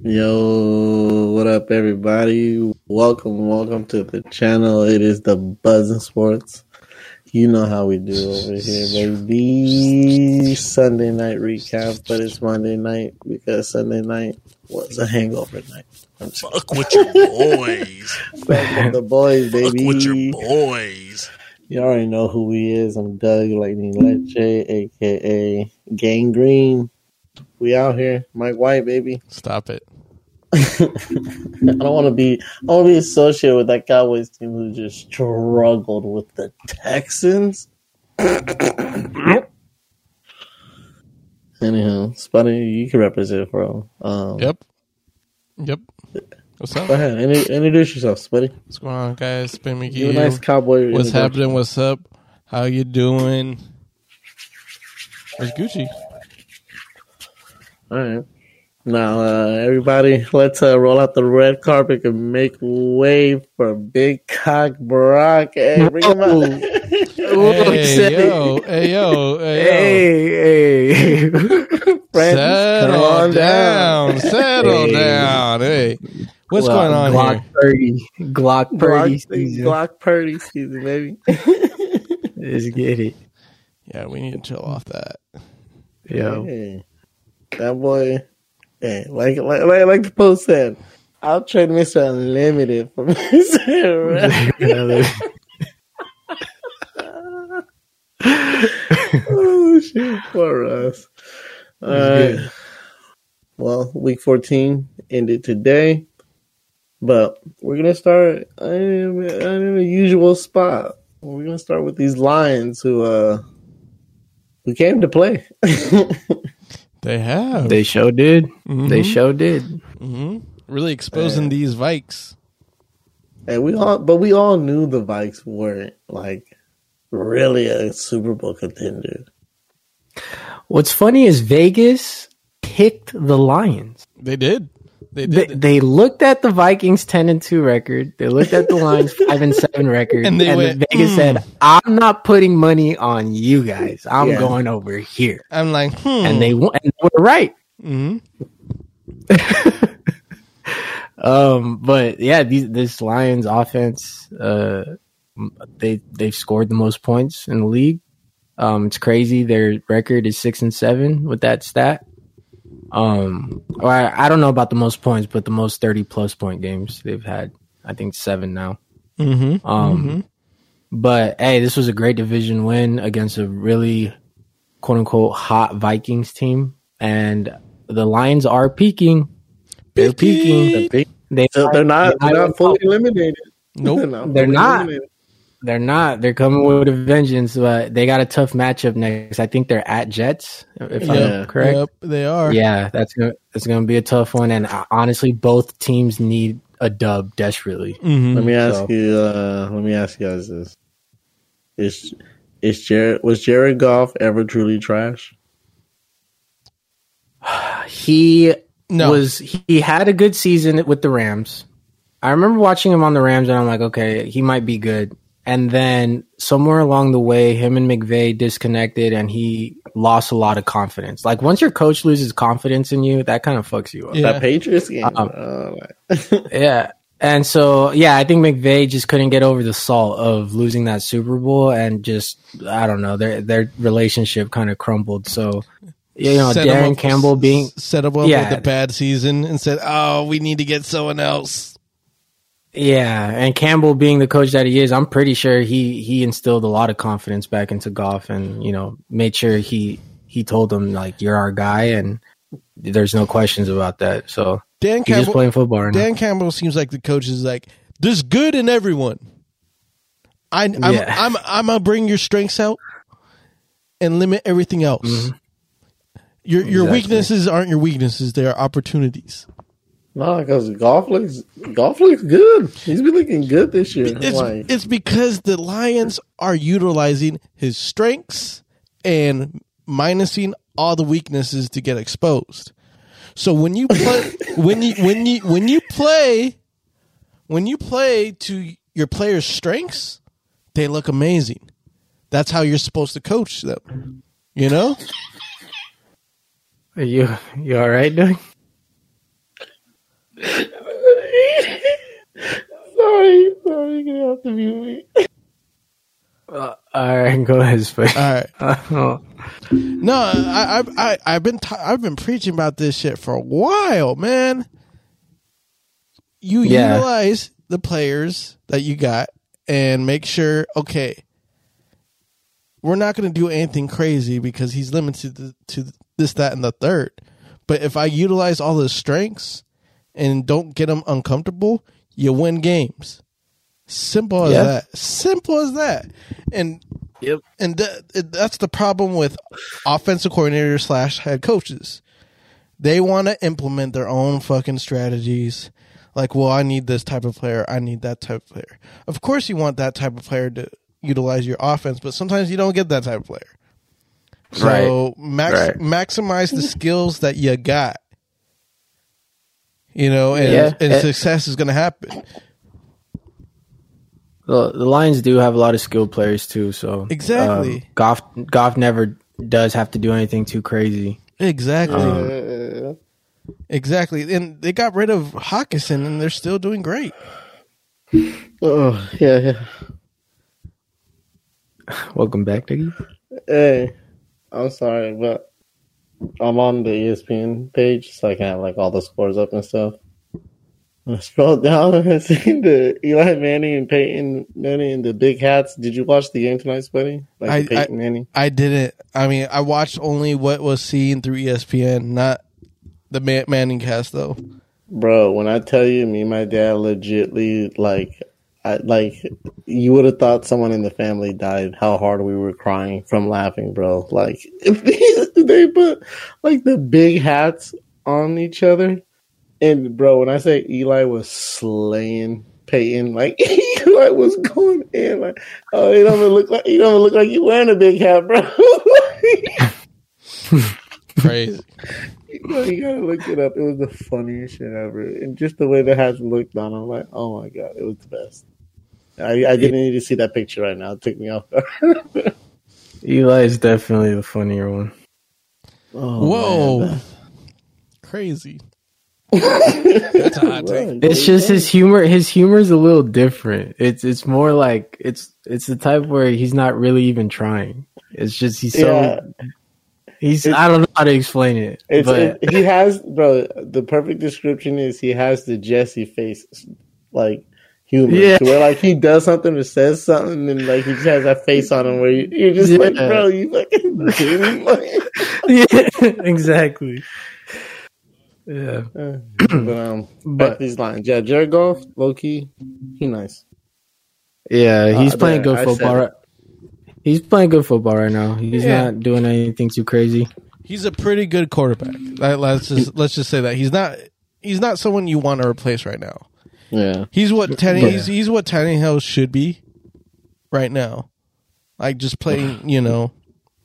Yo, what up, everybody? Welcome, welcome to the channel. It is the Buzzing Sports. You know how we do over here, baby. Sunday night recap, but it's Monday night because Sunday night was a hangover night. I'm Fuck with your boys. Fuck with the boys, Fuck baby. with your boys. You already know who he is. I'm Doug Lightning Leche, aka Gangrene. We out here, Mike White, baby. Stop it. I don't want to be. I want to be associated with that Cowboys team who just struggled with the Texans. Anyhow, Spuddy, you can represent, bro. Um, Yep. Yep. What's up? Go ahead, introduce yourself, Spuddy. What's going on, guys? Spin me You a nice cowboy. What's happening? What's up? How you doing? Where's Gucci? All right. Now, uh, everybody, let's uh, roll out the red carpet and make way for Big Cock Brock. Hey, bring him out. Hey yo, hey yo, hey yo. Hey, hey. Friends, Settle come on down. Settle Hey. down. Hey, what's Well, going on Glock here? Purdy. Glock Purdy Glock, season. Glock Purdy season, baby. Let's get it. Yeah, we need to chill off that. Yo. Hey, that boy, hey, like, like, like, like the post said, I'll trade Mr. Unlimited for Mr. oh, shit. Poor us. Good. Well, week 14 ended today, but we're going to start in, in a usual spot. We're going to start with these Lions who, uh, who came to play. They have. They show did. Mhm. They show did. hmm Really exposing these Vikes. And we all, but we all knew the Vikes weren't like really a Super Bowl contender. What's funny is Vegas picked the Lions. They did. They They, did. they looked at the Vikings ten and two record. They looked at the Lions five and seven record, And they went, Vegas "Mm." said, "I'm not putting money on you guys. I'm Yeah. going over here." I'm like, hmm. And they won- and they were right. Mhm. Um, but yeah, these, this Lions offense, uh, they they've scored the most points in the league. Um, it's crazy. Their record is six and seven with that stat. Um, or I, I don't know about the most points, but the most thirty plus point games they've had. I think seven now. Mhm. Um, but hey, this was a great division win against a really quote unquote hot Vikings team, and the Lions are peaking. They're peaking. They, They so they're not, they're not fully eliminated. Nope. They're fully not. eliminated. They're not. They're coming with a vengeance, but they got a tough matchup next. I think they're at Jets, if Yeah. I'm correct. Yep, they are. Yeah, that's gonna that's gonna be a tough one. And uh, honestly, both teams need a dub desperately. Mhm. Let me ask So- you. Uh, let me ask you guys this: Is is Jared was Jared Goff ever truly trash? He No. was he had a good season with the Rams. I remember watching him on the Rams, and I'm like, okay, he might be good. And then somewhere along the way, him and McVay disconnected, and he lost a lot of confidence. Like once your coach loses confidence in you, that kind of fucks you up. Yeah. That Patriots game. Um, like- Yeah. And so, yeah, I think McVay just couldn't get over the salt of losing that Super Bowl and just, I don't know, their their relationship kind of crumbled. So, you know, Set 'em Darren up- Campbell being, set up with Yeah. the bad season and said, "Oh, we need to get someone else." Yeah, and Campbell being the coach that he is, I'm pretty sure he he instilled a lot of confidence back into Goff and, you know, made sure he he told him like you're our guy and there's no questions about that. So, Dan he's just Campbell. playing football right now. Dan Campbell seems like the coach is like, "There's good in everyone. I, I'm, Yeah. I'm, I'm gonna bring your strengths out and limit everything else. Mhm. Your, your Exactly. weaknesses aren't your weaknesses; they are opportunities. No, because Goff looks Goff looks good. He's been looking good this year. It's, like, it's because the Lions are utilizing his strengths and minusing all the weaknesses to get exposed. So when you play, when you when you when you play, when you play to your players' strengths, they look amazing. That's how you're supposed to coach them. You know? Are you you all right, Doug? sorry, sorry, you're gonna have to mute me. Uh, all right, go ahead, Space. All right. Oh. No, I, I, I, I've been, t- I've been preaching about this shit for a while, man. You yeah. utilize the players that you got and make sure, okay, we're not going to do anything crazy because he's limited to, to this, that, and the third. But if I utilize all his strengths and don't get them uncomfortable, you win games. Simple as Yeah. that. Simple as that. And Yep. and that, it- that's the problem with offensive coordinators slash head coaches. They want to implement their own fucking strategies. Like, well, I need this type of player. I need that type of player. Of course, you want that type of player to utilize your offense, but sometimes you don't get that type of player. So max, Right. maximize the skills that you got. You know, and, Yeah. and Eh. success is going to happen. the, the Lions do have a lot of skilled players too. So Exactly. um, Goff Goff never does have to do anything too crazy. Exactly. Uh, Exactly. And they got rid of Hockenson and they're still doing great. oh yeah, yeah. Welcome back, Diggy. Hey, I'm sorry, but I'm on the ESPN page, so I can have like all the scores up and stuff. When I scroll down and I see the Eli Manning and Peyton Manning and the big hats. Did you watch the game tonight, Sweaty? Like I- Peyton Manning? I didn't. I mean, I watched only what was seen through ESPN, not the Man- Manning cast, though. Bro, when I tell you, me and my dad legitly like, I like you would have thought someone in the family died. How hard we were crying from laughing, bro. Like if they, they put like the big hats on each other, and bro, when I say Eli was slaying Peyton, like Eli was going in, like oh, you don't look like you don't look like you wearing a big hat, bro. Crazy. Bro, you gotta look it up. It was the funniest shit ever, and just the way the hats looked on, I'm like, oh my god, it was the best. I, I didn't need to see that picture right now. It took me off. guard. Eli is definitely the funnier one. oh, Whoa. man. Crazy. That's a hot take. It's just his humor. His humor is a little different. It's it's more like it's it's the type where he's not really even trying. It's just he's so Yeah. He's It's- I don't know how to explain it, It's, but it, he has, bro. The perfect description is he has the Jesse face, like humor, Yeah. where like he does something or says something, and like he just has that face on him where you, you're just like, bro, you fucking. Like, yeah, exactly. Yeah, Uh, but um, but these Lions. Yeah, Jared Goff, low key, he nice. yeah, he's Uh, playing there, good football. Right, he's playing good football right now. He's Yeah. not doing anything too crazy. He's a pretty good quarterback. Let's just let's just say that he's not he's not someone you want to replace right now. Yeah, He's what Tanny Yeah. he's, he's what Tannehill should be right now. Like just playing, you know,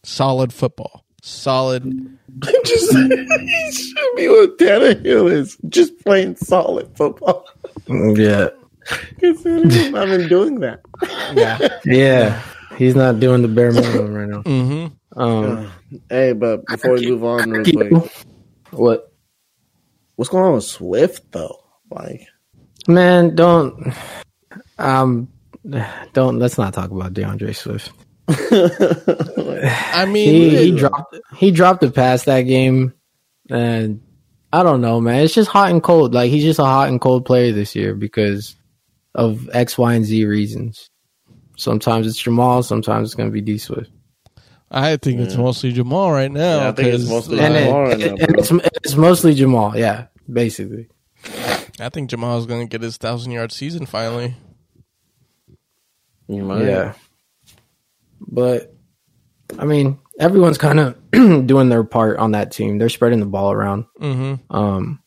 solid football. Solid. just he should be what Tannehill is, just playing solid football. Yeah, Because he's not been doing that. Yeah. yeah, he's not doing the bare minimum right now. Mm-hmm. Um, Hey, but before we move on, real quick, what what's going on with Swift though? Like, man? Don't um, don't let's not talk about DeAndre Swift. I mean, he, he it- dropped he dropped a pass that game and I don't know man it's just hot and cold like he's just a hot and cold player this year because of X Y and Z reasons sometimes it's Jamal sometimes it's gonna be D Swift I think it's mostly Jamal right now. Yeah, I think it's 'cause, mostly like, and, it- Jamal right now, and it's, it's mostly Jamal yeah basically I think Jamal's going to get his thousand yard season finally. you might. yeah but I mean everyone's kind of doing their part on that team they're spreading the ball around Mm-hmm. um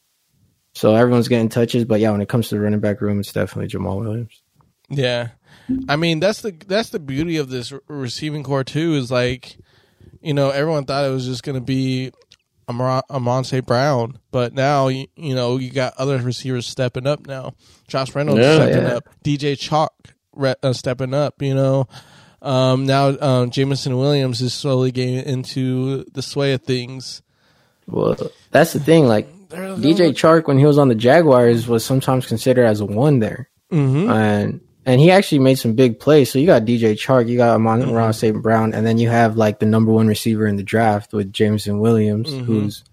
so everyone's getting touches but yeah when it comes to the running back room it's definitely Jamal Williams Yeah, I mean that's the that's the beauty of this receiving corps too. Is like, you know, everyone thought it was just going to be Amon Amonte Brown, but now you, you know you got other receivers stepping up now. Josh Reynolds Yeah. stepping Yeah. up, DJ Chark re- uh, stepping up. You know, um, now um, Jameson Williams is slowly getting into the sway of things. Well, that's the thing. Like DJ Chark, when he was on the Jaguars, was sometimes considered as a one there, Mm-hmm. and and he actually made some big plays. So you got DJ Chark, you got Amon Mhm. Ross, St. Brown, and then you have like the number one receiver in the draft with Jameson Williams, Mhm. who's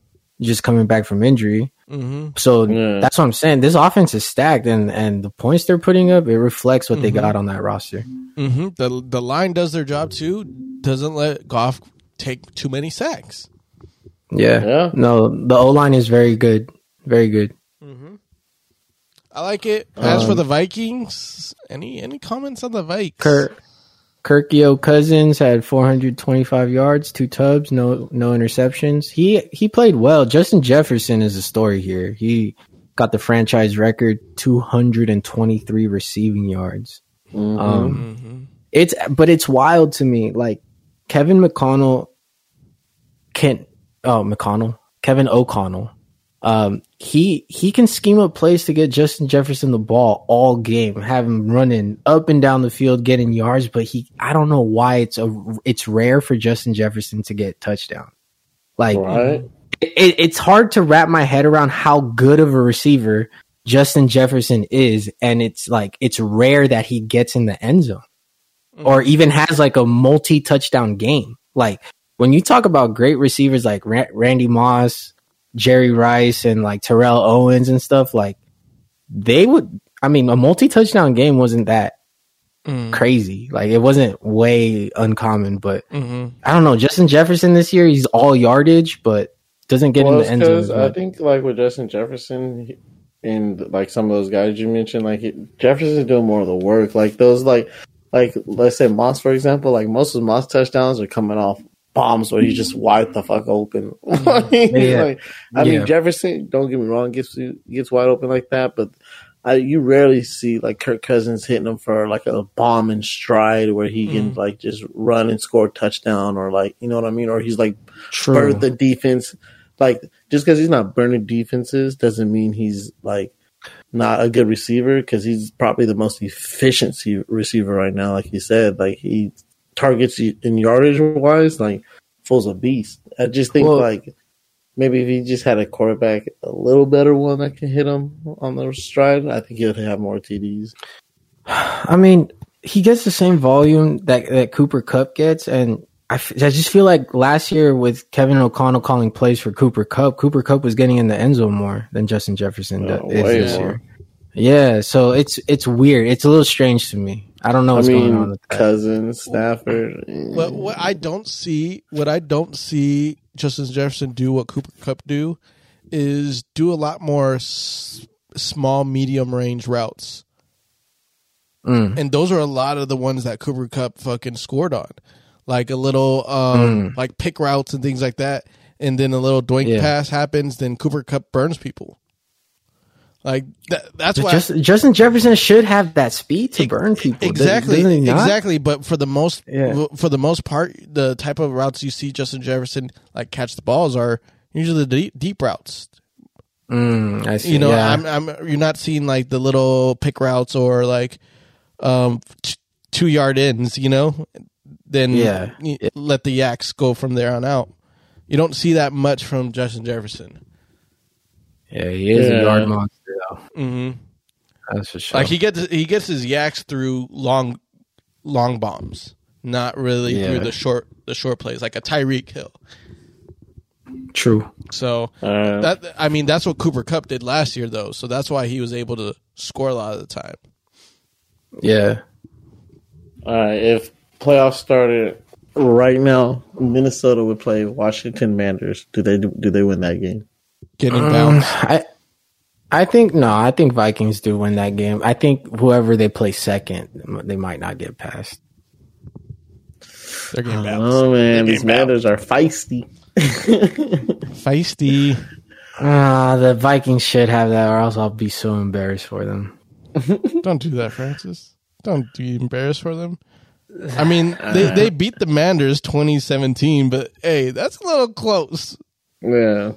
just coming back from injury. hmm So Yeah. that's what I'm saying. This offense is stacked, and and the points they're putting up it reflects what they Mhm. got on that roster. hmm The the line does their job too. Doesn't let Goff take too many sacks. Yeah, Yeah. no, the O line is very good, very good. hmm I like it. As for Um, the Vikings, any any comments on the Vikes? Kirk Kirkio Cousins had 425 yards, two tubs, no no interceptions. He he played well. Justin Jefferson is the story here. He got the franchise record 223 receiving yards. Mhm. Um, hmm it's but it's wild to me. Like Kevin McConnell can oh McConnell Kevin O'Connell. Um, he he can scheme up plays to get Justin Jefferson the ball all game, have him running up and down the field, getting yards. But he, I don't know why it's a it's rare for Justin Jefferson to get touchdown. Like right. it, it's hard to wrap my head around how good of a receiver Justin Jefferson is, and it's like it's rare that he gets in the end zone or even has like a multi touchdown game. Like when you talk about great receivers like Ra- Randy Moss, Jerry Rice, and like Terrell Owens and stuff, like they would. I mean, a multi touchdown game wasn't that Mm-hmm. crazy. Like it wasn't way uncommon, but hmm I don't know. Justin Jefferson this year, he's all yardage, but doesn't get Well, in the end zone. as I much. think like with Justin Jefferson he- and like some of those guys you mentioned, like he, Jefferson's doing more of the work. Like those, like like let's say Moss for example, like most of Moss touchdowns are coming off bombs where he's just wide the fuck open. Yeah. like, I Yeah. mean Jefferson, don't get me wrong, gets gets wide open like that, but. I, you rarely see like Kirk Cousins hitting him for like a bomb in stride where he can Mm. like just run and score a touchdown or like you know what I mean or he's like True. burn the defense. Like just because he's not burning defenses doesn't mean he's like not a good receiver because he's probably the most efficiency receiver right now. Like you said, like he targets in yardage wise, like full's a beast. I just think Well- like maybe if he just had a quarterback, a little better one that can hit him on the stride, I think he'd have more TDs. I mean, he gets the same volume that that Cooper Kupp gets, and I, f- I just feel like last year with Kevin O'Connell calling plays for Cooper Kupp, Cooper Kupp was getting in the end zone more than Justin Jefferson Oh, is this more. year. Yeah, so it's it's weird. It's a little strange to me. I don't know I what's going on mean, with that. Cousins, Stafford. eh. What what I don't see, what I don't see Justin Jefferson do, what Cooper Kupp do, is do a lot more s- small, medium range routes, Mm. and those are a lot of the ones that Cooper Kupp fucking scored on, like a little um like pick routes and things like that, and then a little doink Yeah. pass happens, then Cooper Kupp burns people. Like that, that's why Just, Justin Jefferson should have that speed to burn people. Exactly, Doesn't he not? exactly. But for the most, Yeah. for the most part, the type of routes you see Justin Jefferson like catch the balls are usually the deep, deep routes. Mm, I see. You know, yeah. I'm, I'm, you're not seeing like the little pick routes or like um t- two yard ins. You know, then Yeah. y- let the yaks go from there on out. You don't see that much from Justin Jefferson. yeah, he is Yeah. a yard monster, though. hmm That's for sure. Like he gets he gets his yaks through long long bombs, not really Yeah. through the short the short plays like a Tyreek Hill. True. So Uh, that I mean that's what Cooper Kupp did last year though. So that's why he was able to score a lot of the time. Yeah. All right, if playoffs started right now, Minnesota would play Washington Manders. Do they do they win that game? Getting Um, bounced. I I think no, I think Vikings do win that game. I think whoever they play second, they might not get past. They're getting bounced. Oh man, They're these getting Manders are feisty. Feisty. Ah, the Vikings should have that, or else I'll be so embarrassed for them. Don't do that, Francis. Don't be embarrassed for them. I mean, they, they beat the Manders 2017, but hey, that's a little close. Yeah,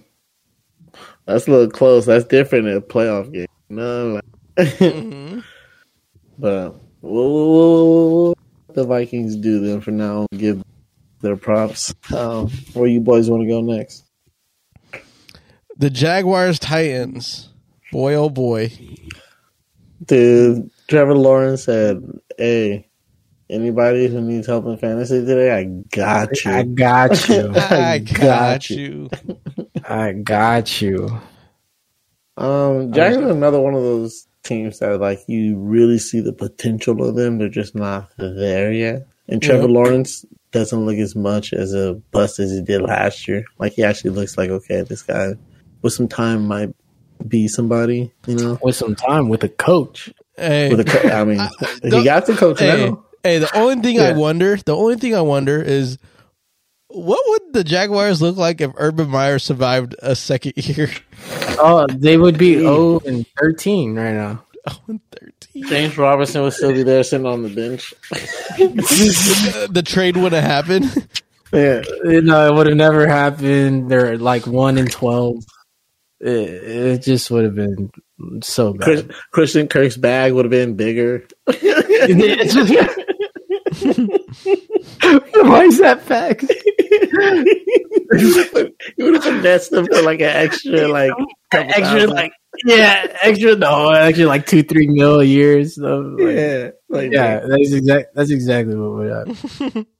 that's a little close. That's different in a playoff game. No, Mm-hmm. but we'll, we'll, we'll- we'll the Vikings do them for now. Give their props. Um, where you boys want to go next? The Jaguars Titans. Boy, oh boy. Dude, Trevor Lawrence said, "Hey, anybody who needs help in fantasy today, I got you." I got you. I got got you. you. I got you. Um, Jags are another one of those teams that like you really see the potential of them. They're just not there yet. And Trevor Yeah. Lawrence doesn't look as much as a bust as he did last year. Like he actually looks like okay, this guy with some time might be somebody. You know, With some time with a coach. Hey, with a co- I mean, he don't- got the coach hey, now. hey, the only thing I wonder, the only thing I wonder is what would the Jaguars look like if Urban Meyer survived a second year? Oh, they would be 0 and 13 right now. Oh, and 13. James Robinson would still be there sitting on the bench. the trade would have happened. Yeah, You know, it would have never happened. They're like 1 and 12. It, it just would have been so Chris, bad. Christian Kirk's bag would have been bigger. Why is that fact? you would have finessed them for like an extra, like extra thousand. like yeah, extra no, extra like two, three mil a year. So like, yeah, yeah, like that's exact. That's exactly what would happen.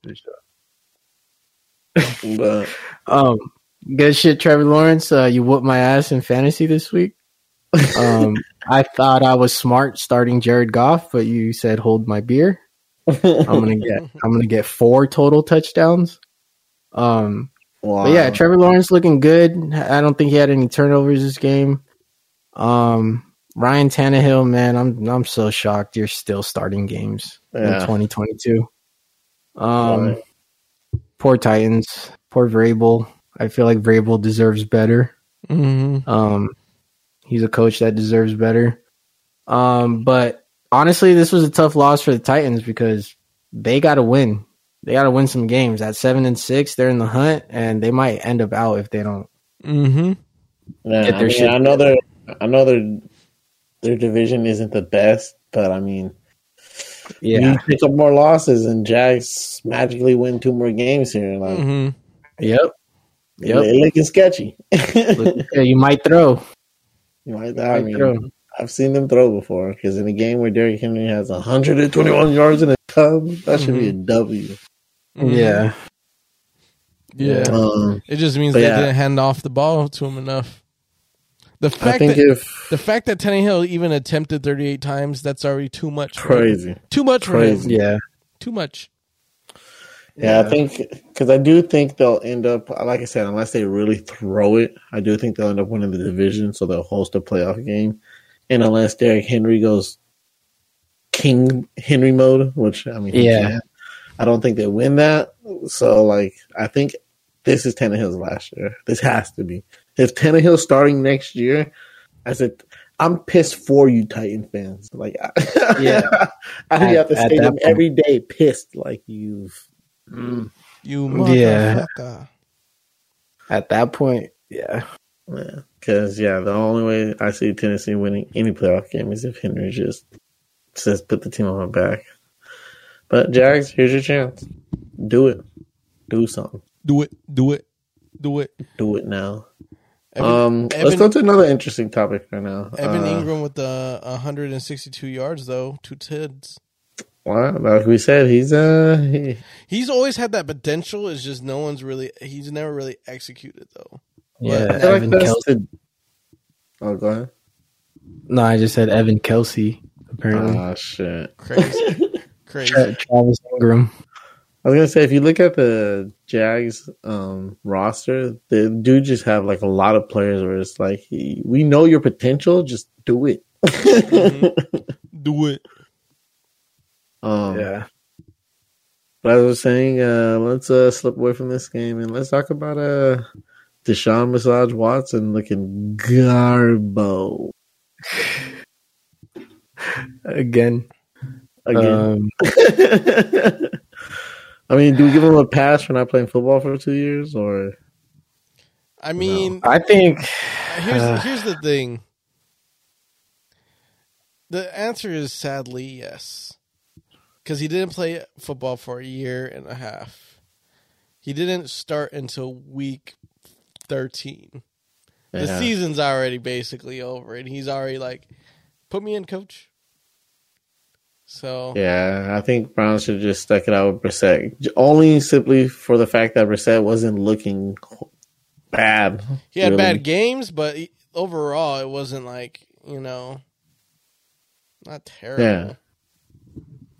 But Um, good shit, Trevor Lawrence. Uh, you whooped my ass in fantasy this week. Um, I thought I was smart starting Jared Goff, but you said hold my beer. I'm gonna get. I'm gonna get four total touchdowns. Um, wow. But yeah, Trevor Lawrence looking good. I don't think he had any turnovers this game. Um, Ryan Tannehill, man, I'm I'm so shocked you're still starting games in 2022. Um, Right. poor Titans, poor Vrabel. I feel like Vrabel deserves better. Mm-hmm. Um, he's a coach that deserves better. Um, but honestly, this was a tough loss for the Titans because they got to win. They got to win some games. At seven and six, they're in the hunt, and they might end up out if they don't. Mm-hmm. Yeah, get I, their mean, shit I know their I know their their division isn't the best, but I mean, Yeah, you pick up more losses and Jags magically win two more games here. Like Mm-hmm. yep. Yep. they looking sketchy. yeah, you might throw. You might- You I might mean, throw. I've seen them throw before because in a game where Derrick Henry has 121 yards in a tub, that should be a W. Mm-hmm. Yeah, Yeah. Um, It just means they yeah. didn't hand off the ball to him enough. The fact that if the fact that Tannehill even attempted 38 times, that's already too much. for him. crazy. Too much for Crazy. him. yeah. Too much. Yeah, I think because I do think they'll end up, like I said, unless they really throw it, I do think they'll end up winning the division, so they'll host a playoff game. And unless Derrick Henry goes King Henry mode, which I mean, Yeah. can, I don't think they win that. So, like, I think this is Tannehill's last year. This has to be. If Tannehill's starting next year, I said, I'm pissed for you, Titan fans. Like, Yeah. I think you have to at say them every day, pissed. Like you've. Mm. You Yeah. At that point, yeah. Yeah, because yeah, the only way I see Tennessee winning any playoff game is if Henry just says put the team on my back. But Jags, here's your chance. Do it. Do something. Do it. Do it. Do it. Do it now. Evan, um, let's go to another interesting topic right now. Evan uh, Engram with the 162 yards though, two tids. Well, like we said, he's uh, he, He's always had that potential. It's just no one's really. He's never really executed though. Yeah, I Evan that's Kelce. Oh, go ahead. No, I just said Evan Kelsey. Apparently, Oh shit. Crazy, crazy. Tra- Travis Engram. I was gonna say if you look at the Jags um, roster, they do just have like a lot of players where it's like he, we know your potential, just do it. Do it. um, Yeah, But as I was saying, uh, let's uh, slip away from this game and let's talk about uh, Deshaun Massage Watson looking garbo again. again. Um, I mean, do we give him a pass for not playing football for two years, or I mean, I think here's Uh. here's the thing. The answer is sadly yes, because he didn't play football for a year and a half. He didn't start until week thirteen. The Yeah. season's already basically over, and he's already like, "Put me in, coach." So Yeah, I think Browns should just stuck it out with Brissett. Only simply for the fact that Brissett wasn't looking bad. he had really. bad games, but he, overall, it wasn't like you know, not terrible. Yeah.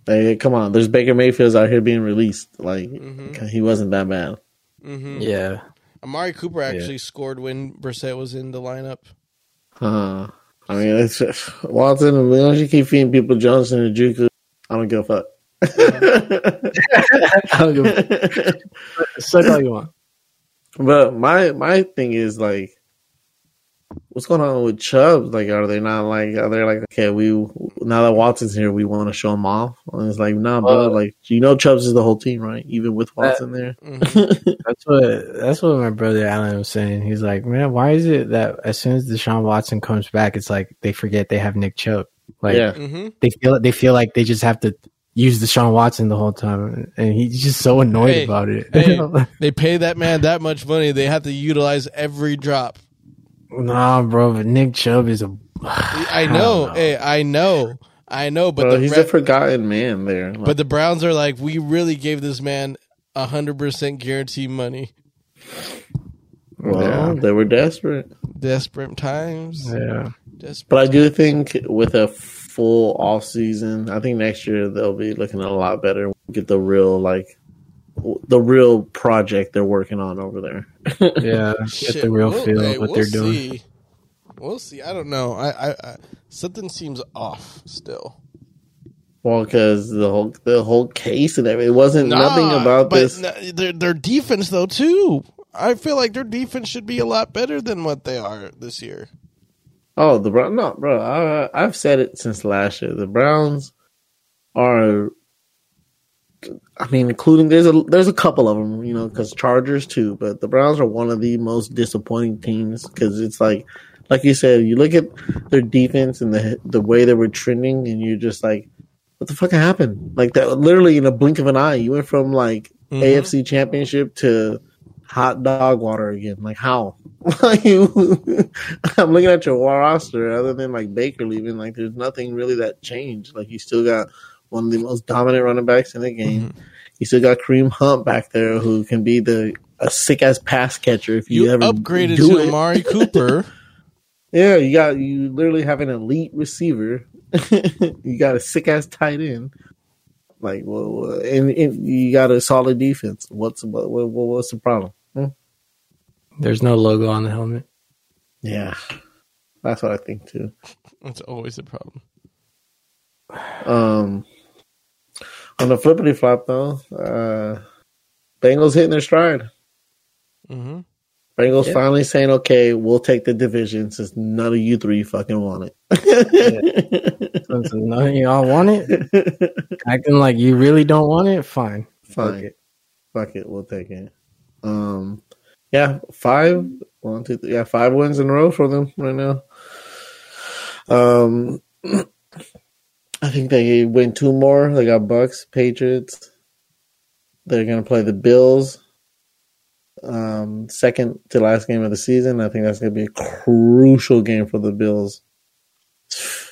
Hey, come on, there's Baker Mayfield's out here being released. Like Mhm. he wasn't that bad. hmm Yeah. Amari Cooper actually scored when Brissett was in the lineup. Uh, I mean, it's Watson. As long as you keep feeding people Johnson and Juku, I don't give a fuck. I don't give a- Suck all you want. But my my thing is like, what's going on with Chubbs? Like, are they not like? Are they like, okay, we now that Watson's here, we want to show him off? And it's like, nah, bro. Like, you know, Chubbs is the whole team, right? Even with Watson there. Mhm. That's what that's what my brother Alan was saying. He's like, man, why is it that as soon as Deshaun Watson comes back, it's like they forget they have Nick Chubb. Like yeah, hmm they feel they feel like they just have to use Deshaun Watson the whole time, and he's just so annoyed Hey, about it. hey. They pay that man that much money. They have to utilize every drop. Nah, bro, but Nick Chubb is a. I don't know. know. Hey, I know. I know. But bro, the he's Ra- a forgotten man there. Like, but the Browns are like, we really gave this man hundred percent guarantee money. well, Yeah. they were desperate. Desperate times. Yeah, Desperate. But I do think with a full off season, I think next year they'll be looking a lot better. Get the real like the real project they're working on over there. yeah, get Shit, the real we'll- feel hey, of what we'll they're doing. see. We'll see. I don't know. I, I, I something seems off still. Well, because the whole the whole case and everything, it wasn't nothing about but this. n- their their defense though too. I feel like their defense should be a lot better than what they are this year. Oh, the Brown, no, bro. I, I've said it since last year. The Browns are. I mean, including there's a there's a couple of them, you know, because Chargers too, but the Browns are one of the most disappointing teams because it's like, like you said, you look at their defense and the the way they were trending, and you're just like, what the fuck happened? Like that, literally in a blink of an eye, you went from like Mhm. AFC Championship to hot dog water again. Like how? I'm looking at your roster. Other than like Baker leaving, like there's nothing really that changed. Like you still got one of the most dominant running backs in the game. You still got Kareem Hunt back there, who can be the a sick ass pass catcher if you, You ever upgraded do to it. Amari Cooper. Yeah, you got you literally have an elite receiver. you got a sick ass tight end. Like, well, and, and you got a solid defense. What's what, what, what's the problem? Hmm? There's no logo on the helmet. Yeah, that's what I think too. That's always a problem. Um, on the flippity flop though, uh, Bengals hitting their stride. hmm Bengals Yeah. finally saying, "Okay, we'll take the division since none of you three fucking want it." Since none of y'all want it, acting like you really don't want it. Fine, Fine. Fuck it. Fuck it, we'll take it. Um, yeah, five, one, two, three, yeah, five wins in a row for them right now. Um, I think they win two more. They got Bucks, Patriots. They're gonna play the Bills. Um, second to last game of the season. I think that's gonna be a crucial game for the Bills.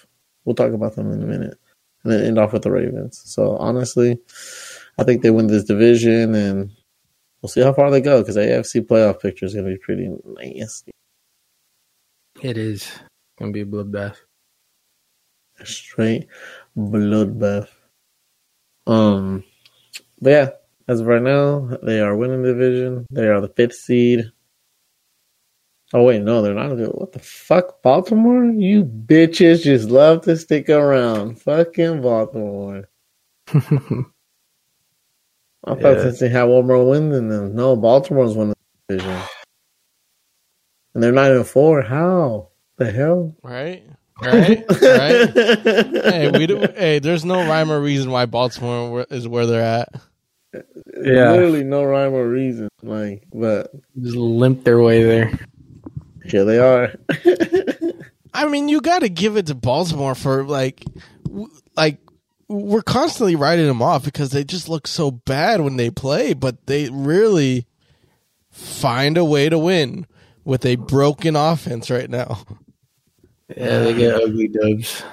We'll talk about them in a minute, and then end off with the Ravens. So honestly, I think they win this division, and we'll see how far they go because AFC playoff picture is going to be pretty nasty. it is gonna be a bloodbath. Straight bloodbath. Um, but yeah, as of right now, they are winning the division. They are the fifth seed. Oh wait, no, they're not. What the fuck, Baltimore? You bitches just love to stick around. Fucking Baltimore. I thought Yeah. since they had one more win than them. No, Baltimore's winning the division. And they're not even four. How? The hell? Right. Right. right. hey, we do. Hey, there's no rhyme or reason why Baltimore is where they're at. Yeah. Literally no rhyme or reason. Like, but Just limp their way there. here they are. I mean, you got to give it to Baltimore for like, w- like we're constantly writing them off because they just look so bad when they play, but they really find a way to win with a broken offense right now. Yeah, they get ugly dubs.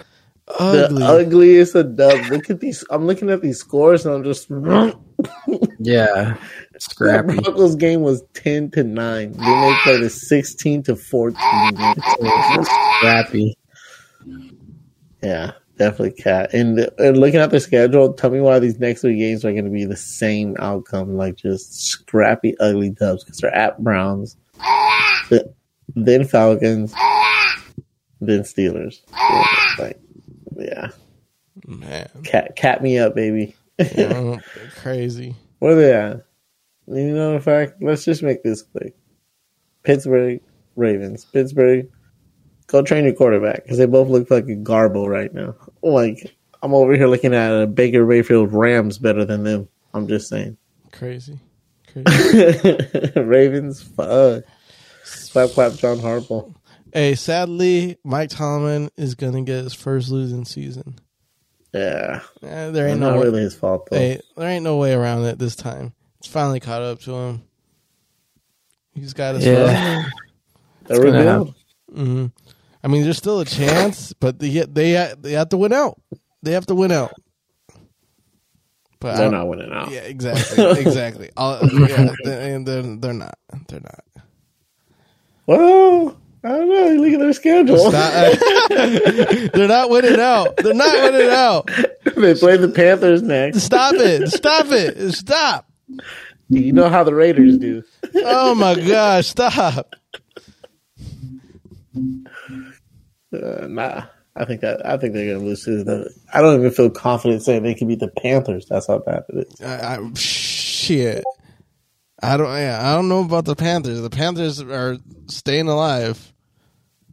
ugly. The ugliest of dubs. Look at these. I'm looking at these scores and I'm just. Yeah, That scrappy. Broncos game was ten to nine. Then they played a sixteen to fourteen. scrappy. Yeah, definitely cat. And, and looking at the schedule, tell me why these next three games are going to be the same outcome, like just scrappy, ugly dubs because they're at Browns, then Falcons, then Steelers. Yeah, like, yeah, Man, cat, cat me up, baby. Oh, crazy. Where they at? You know, in fact, let's just make this quick. Pittsburgh Ravens. Pittsburgh, go train your quarterback because they both look fucking garble right now. Like I'm over here looking at a Baker Mayfield Rams better than them. I'm just saying. Crazy. Crazy. Ravens, fuck. Clap, clap, John Harbaugh. Hey, sadly, Mike Tomlin is gonna get his first losing season. Yeah, Eh, there ain't not no way. really his fault though. Hey, there ain't no way around it this time. It's finally caught up to him. He's got his Yeah. They're gonna rebuild. hmm I mean, there's still a chance, but they they they have to win out. They have to win out. But They're don't- winning out. Yeah, exactly, exactly. I'll, yeah, they- and they're they're not. They're not. Well, I don't know. Look at their schedule. Stop- they're not winning out. They're not winning out. they play the Panthers next. Stop it! Stop it! Stop! You know how the Raiders do. Oh my gosh! Stop! Uh, nah, I think that I think they're gonna lose to the. I don't even feel confident saying they can beat the Panthers. That's how bad it is. I, I, shit. I don't. Yeah, I don't know about the Panthers. The Panthers are staying alive.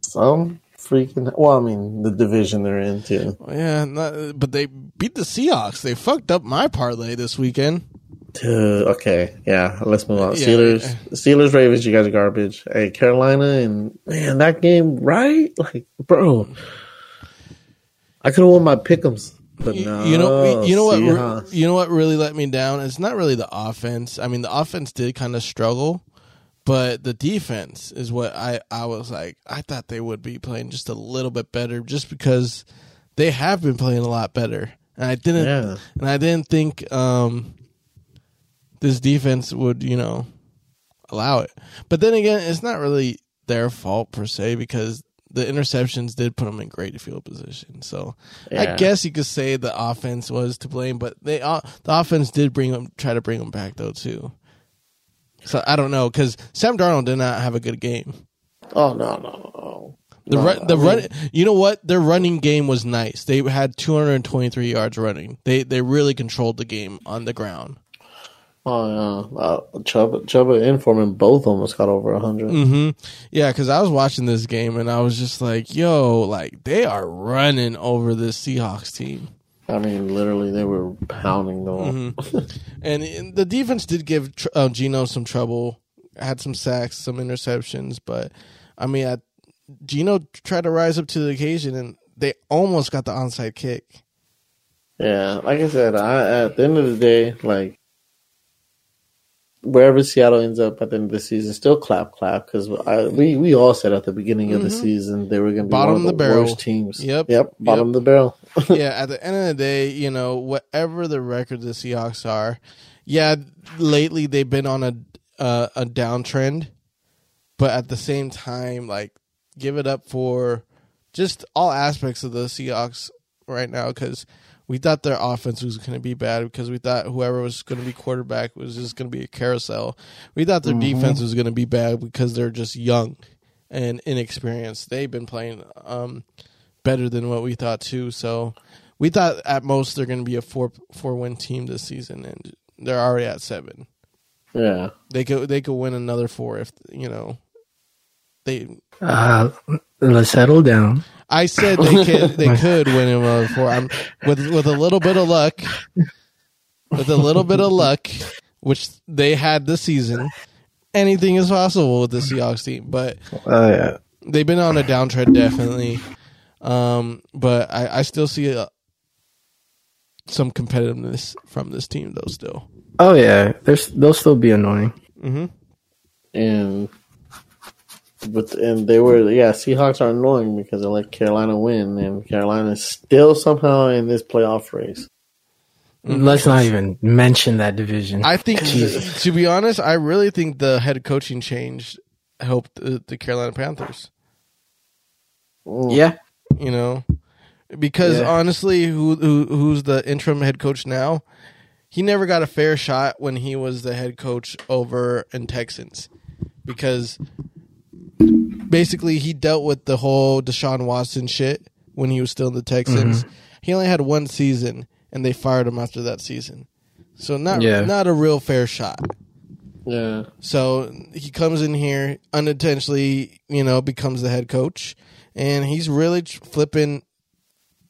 Some freaking. Well, I mean, the division they're in too. Yeah, not, but they beat the Seahawks. They fucked up my parlay this weekend. Dude, okay, yeah. Let's move on. Yeah. Steelers, Steelers, Ravens. You guys are garbage. Hey, Carolina, and man, that game, right? Like, bro, I could have won my pickums, but You- no. you know, you know what? You know what really let me down? It's not really the offense. I mean, the offense did kind of struggle, but the defense is what I I was like. I thought they would be playing just a little bit better, just because they have been playing a lot better, and I didn't. Yeah. And I didn't think um, this defense would, you know, allow it. But then again, it's not really their fault per se because the interceptions did put them in great field position. So I guess you could say the offense was to blame, but they uh, the offense did bring them, try to bring them back though too. So I don't know because Sam Darnold did not have a good game. Oh no, no, no. The No, run, the I mean, run, you know what? Their running game was nice. They had 223 yards running. They they really controlled the game on the ground. Oh yeah, uh, Chuba, Chuba and Foreman both almost got over hundred. hmm Yeah, because I was watching this game and I was just like, "Yo, like they are running over this Seahawks team." I mean, literally, they were pounding the wall. Mm-hmm. And, and the defense did give tr- uh, Geno some trouble. Had some sacks, some interceptions, but I mean, I, Geno tried to rise up to the occasion, and they almost got the onside kick. Yeah, like I said, I, at the end of the day, like wherever Seattle ends up at the end of the season, still clap clap because we we all said at the beginning of the season they were going to be Mm-hmm. Bottom one of the, the barrel. worst teams. Yep. yep, bottom Yep. of the barrel. yeah, at the end of the day, you know, whatever the record the Seahawks are, yeah, lately they've been on a uh, a downtrend, but at the same time, like, give it up for just all aspects of the Seahawks right now because we thought their offense was going to be bad because we thought whoever was going to be quarterback was just going to be a carousel. We thought their defense was going to be bad because they're just young and inexperienced. They've been playing um, better than what we thought too. So we thought at most they're going to be a four four win team this season, and they're already at seven. yeah, They could they could win another four if you know they. Uh, let's settle down. I said they could they could win another four. I'm with with a little bit of luck, with a little bit of luck, which they had this season. Anything is possible with the Seahawks team, but Oh yeah. they've been on a downtrend definitely. Um, but I, I still see a, some competitiveness from this team though. Still, Oh yeah. There's they'll still be annoying. mm-hmm. and but and they were yeah. Seahawks are annoying because they let Carolina win, and Carolina is still somehow in this playoff race. Let's not even mention that division. I think, to be honest, I really think the head coaching change helped the, the Carolina Panthers. Mm. yeah, You know, because Yeah. honestly, who, who who's the interim head coach now? He never got a fair shot when he was the head coach over in Texans, because basically he dealt with the whole Deshaun Watson shit when he was still in the Texans. He only had one season, and they fired him after that season. So not Yeah. not a real fair shot. Yeah, So he comes in here unintentionally, you know, becomes the head coach, and he's really flipping,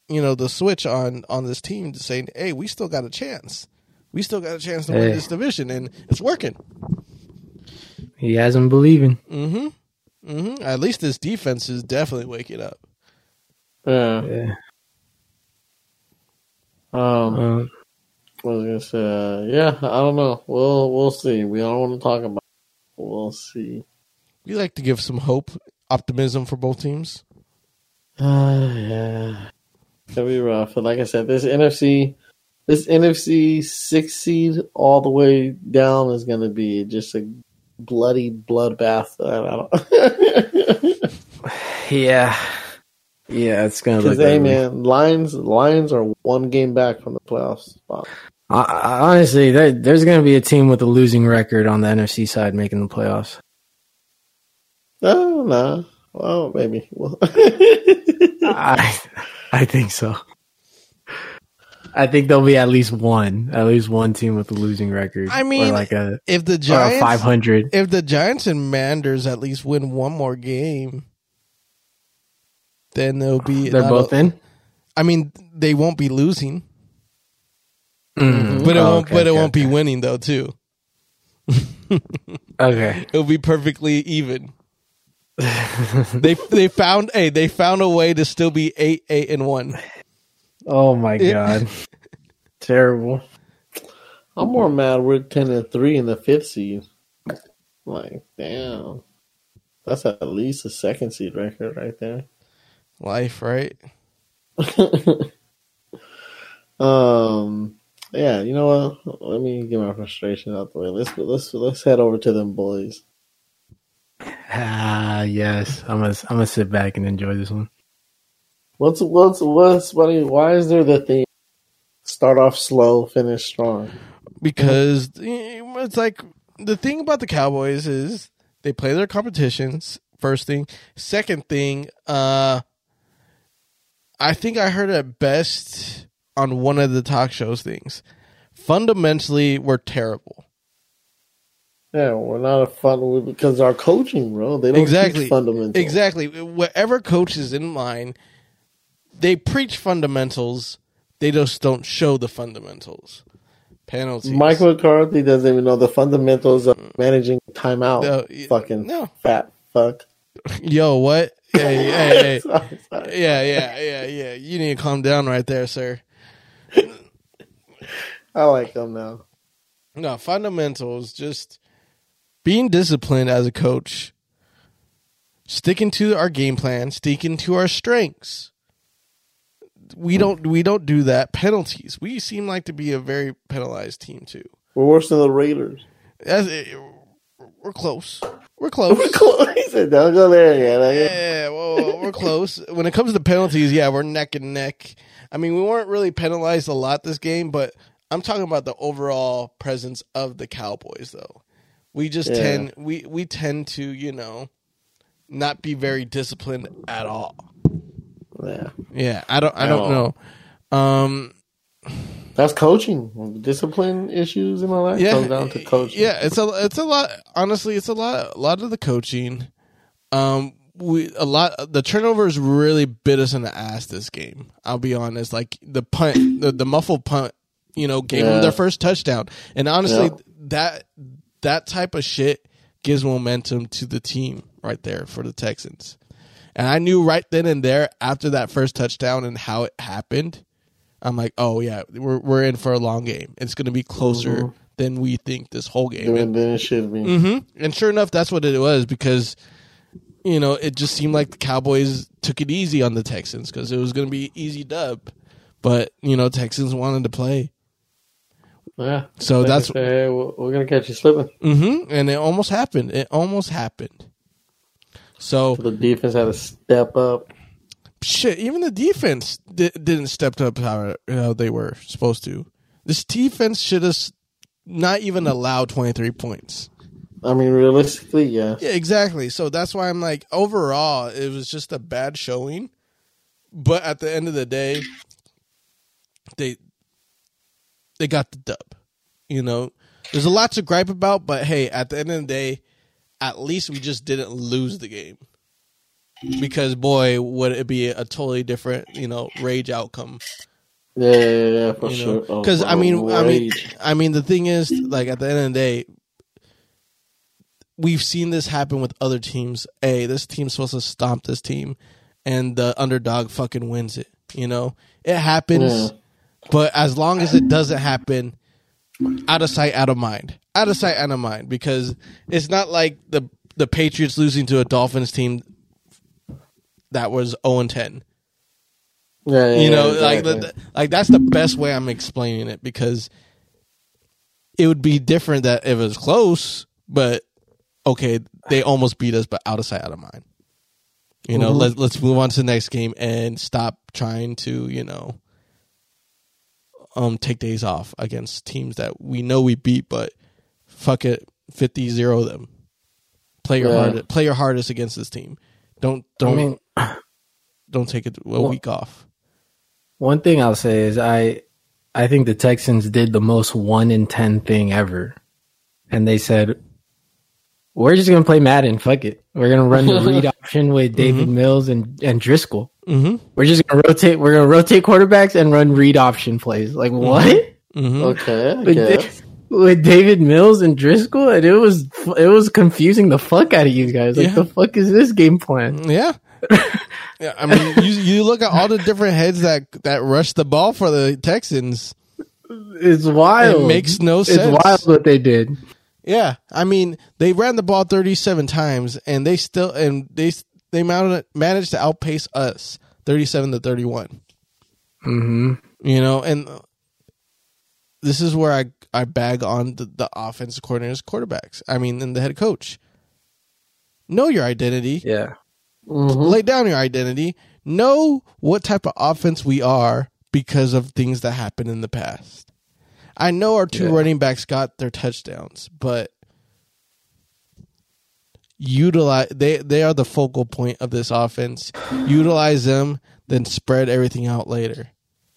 you know, the switch on on this team to saying, "Hey, we still got a chance. We still got a chance to win this division, and it's working." he has him believing. Mm-hmm. Mm-hmm. At least this defense is definitely waking up. yeah. Yeah. Um, Uh, what was I gonna say? Uh, yeah, I don't know. We'll we'll see. We don't want to talk about. It. We'll see. We like to give some hope, optimism for both teams. Uh, yeah, it's gonna be rough. But like I said, this NFC, this NFC six seed all the way down is gonna be just a bloody bloodbath. Yeah, yeah, it's gonna look. Because hey, man, Lions Lions are one game back from the playoff spot. I, I, honestly, there, there's gonna be a team with a losing record on the NFC side making the playoffs. Oh, no, no. Well, maybe. Well, I, I think so. I think there'll be at least one, at least one team with a losing record. I mean, like a, If the a Giants, 500. if the Giants and Manders at least win one more game, then they'll be. They're both a- in. I mean, they won't be losing, Mm. but it Oh, won't. okay, but it okay, won't be winning though. Too, Okay. it'll be perfectly even. they they found hey they found a way to still be eight eight and one. Oh my god. Terrible. I'm more mad we're ten and three in the fifth seed. Like, damn. That's at least a second seed record right there. Life, right? Um yeah, you know what? Let me get my frustration out the way. Let's let's let's head over to them boys. Ah, yes. I'm gonna I'm gonna sit back and enjoy this one. What's what's what's funny? Why is there the thing? Start off slow, finish strong. Because eh, it's like the thing about the Cowboys is they play their competitions. First thing, second thing, uh, I think I heard it best on one of the talk shows things. Fundamentally, we're terrible. Yeah, we're not a fun because our coaching, bro. They don't exactly teach fundamentals. Exactly. Whatever coach is in line, they preach fundamentals. They just don't show the fundamentals. Penalties. Mike McCarthy doesn't even know the fundamentals of managing timeout. No, Fucking no. fat fuck. Yo, what? Hey, hey, hey. Sorry, sorry. Yeah, yeah, yeah, yeah. You need to calm down right there, sir. I like them now. No, fundamentals, just being disciplined as a coach, sticking to our game plan, sticking to our strengths. We don't we don't do that. Penalties. We seem like to be a very penalized team too. We're worse than the Raiders. As, we're close. We're close. he said, "Don't go there yet." Yeah, well, we're close. When it comes to penalties, yeah, we're neck and neck. I mean, we weren't really penalized a lot this game, but I'm talking about the overall presence of the Cowboys, though. We just Yeah. tend we we tend to you know not be very disciplined at all. Yeah, Yeah, I don't I don't know. Um, that's coaching. Discipline issues and all that yeah, comes down to coaching. Yeah, it's a it's a lot. Honestly, it's a lot. A lot of the coaching. Um, we a lot. The turnovers really bit us in the ass this game. I'll be honest. Like the punt, the, the muffled punt. You know, gave them their first touchdown. And honestly, Yeah. that that type of shit gives momentum to the team right there for the Texans. And I knew right then and there after that first touchdown and how it happened. I'm like, oh yeah, we're we're in for a long game. It's going to be closer Mm-hmm. than we think this whole game. Then it should be. hmm And sure enough, that's what it was because you know, it just seemed like the Cowboys took it easy on the Texans because it was going to be easy dub. But you know, Texans wanted to play, Yeah. so that's say, we're we're gonna catch you slipping. hmm and it almost happened. It almost happened. So The defense had to step up. shit, even the defense di- didn't step up how, how they were supposed to. This defense should have not even allowed twenty three points. I mean, realistically, yeah. Yeah, exactly. So that's why I'm like, overall, it was just a bad showing. But at the end of the day, they they got the dub. You know, there's a lot to gripe about, but hey, at the end of the day, at least we just didn't lose the game. Because boy, would it be a totally different, you know, rage outcome. Yeah, yeah, yeah, for You sure. know, Oh, because I mean, I mean. I mean, the thing is, like at the end of the day, we've seen this happen with other teams. A, this team's supposed to stomp this team, and the underdog fucking wins it. You know, it happens, Yeah. but as long as it doesn't happen, out of sight, out of mind, out of sight, out of mind, because it's not like the the Patriots losing to a Dolphins team that was zero and ten. Yeah, yeah, you know yeah, like the, like that's the best way i'm explaining it because it would be different that if it was close but okay they almost beat us but out of sight out of mind. You know Mhm. let, let's move on to the next game and stop trying to you know um take days off against teams that we know we beat but fuck it 50-0 them play your Yeah. hardest play your hardest against this team don't don't mean, don't take it a Well- week off one thing I'll say is I I think the Texans did the most one in ten thing ever. And they said, We're just gonna play Madden, fuck it. We're gonna run the read option with Davis Mills and, and Driskel. mm-hmm We're just gonna rotate we're gonna rotate quarterbacks and run read option plays. Like what? mm-hmm okay, I With, Davis Mills and Driskel, and it was it was confusing the fuck out of you guys. Like Yeah. the fuck is this game plan? Yeah. yeah, I mean, you you look at all the different heads that that rush the ball for the Texans. It's wild. It makes no sense. It's wild what they did. Yeah, I mean, they ran the ball 37 times and they still and they they mounted, managed to outpace us 37 to 31. hmm You know, and this is where I I bag on the, the offensive coordinators, quarterbacks. I mean, and the head coach. Know your identity. Yeah. Mhm. lay down your identity, know what type of offense we are because of things that happened in the past. I know our two Yeah. running backs got their touchdowns, but utilize they they are the focal point of this offense. Utilize them, then spread everything out later.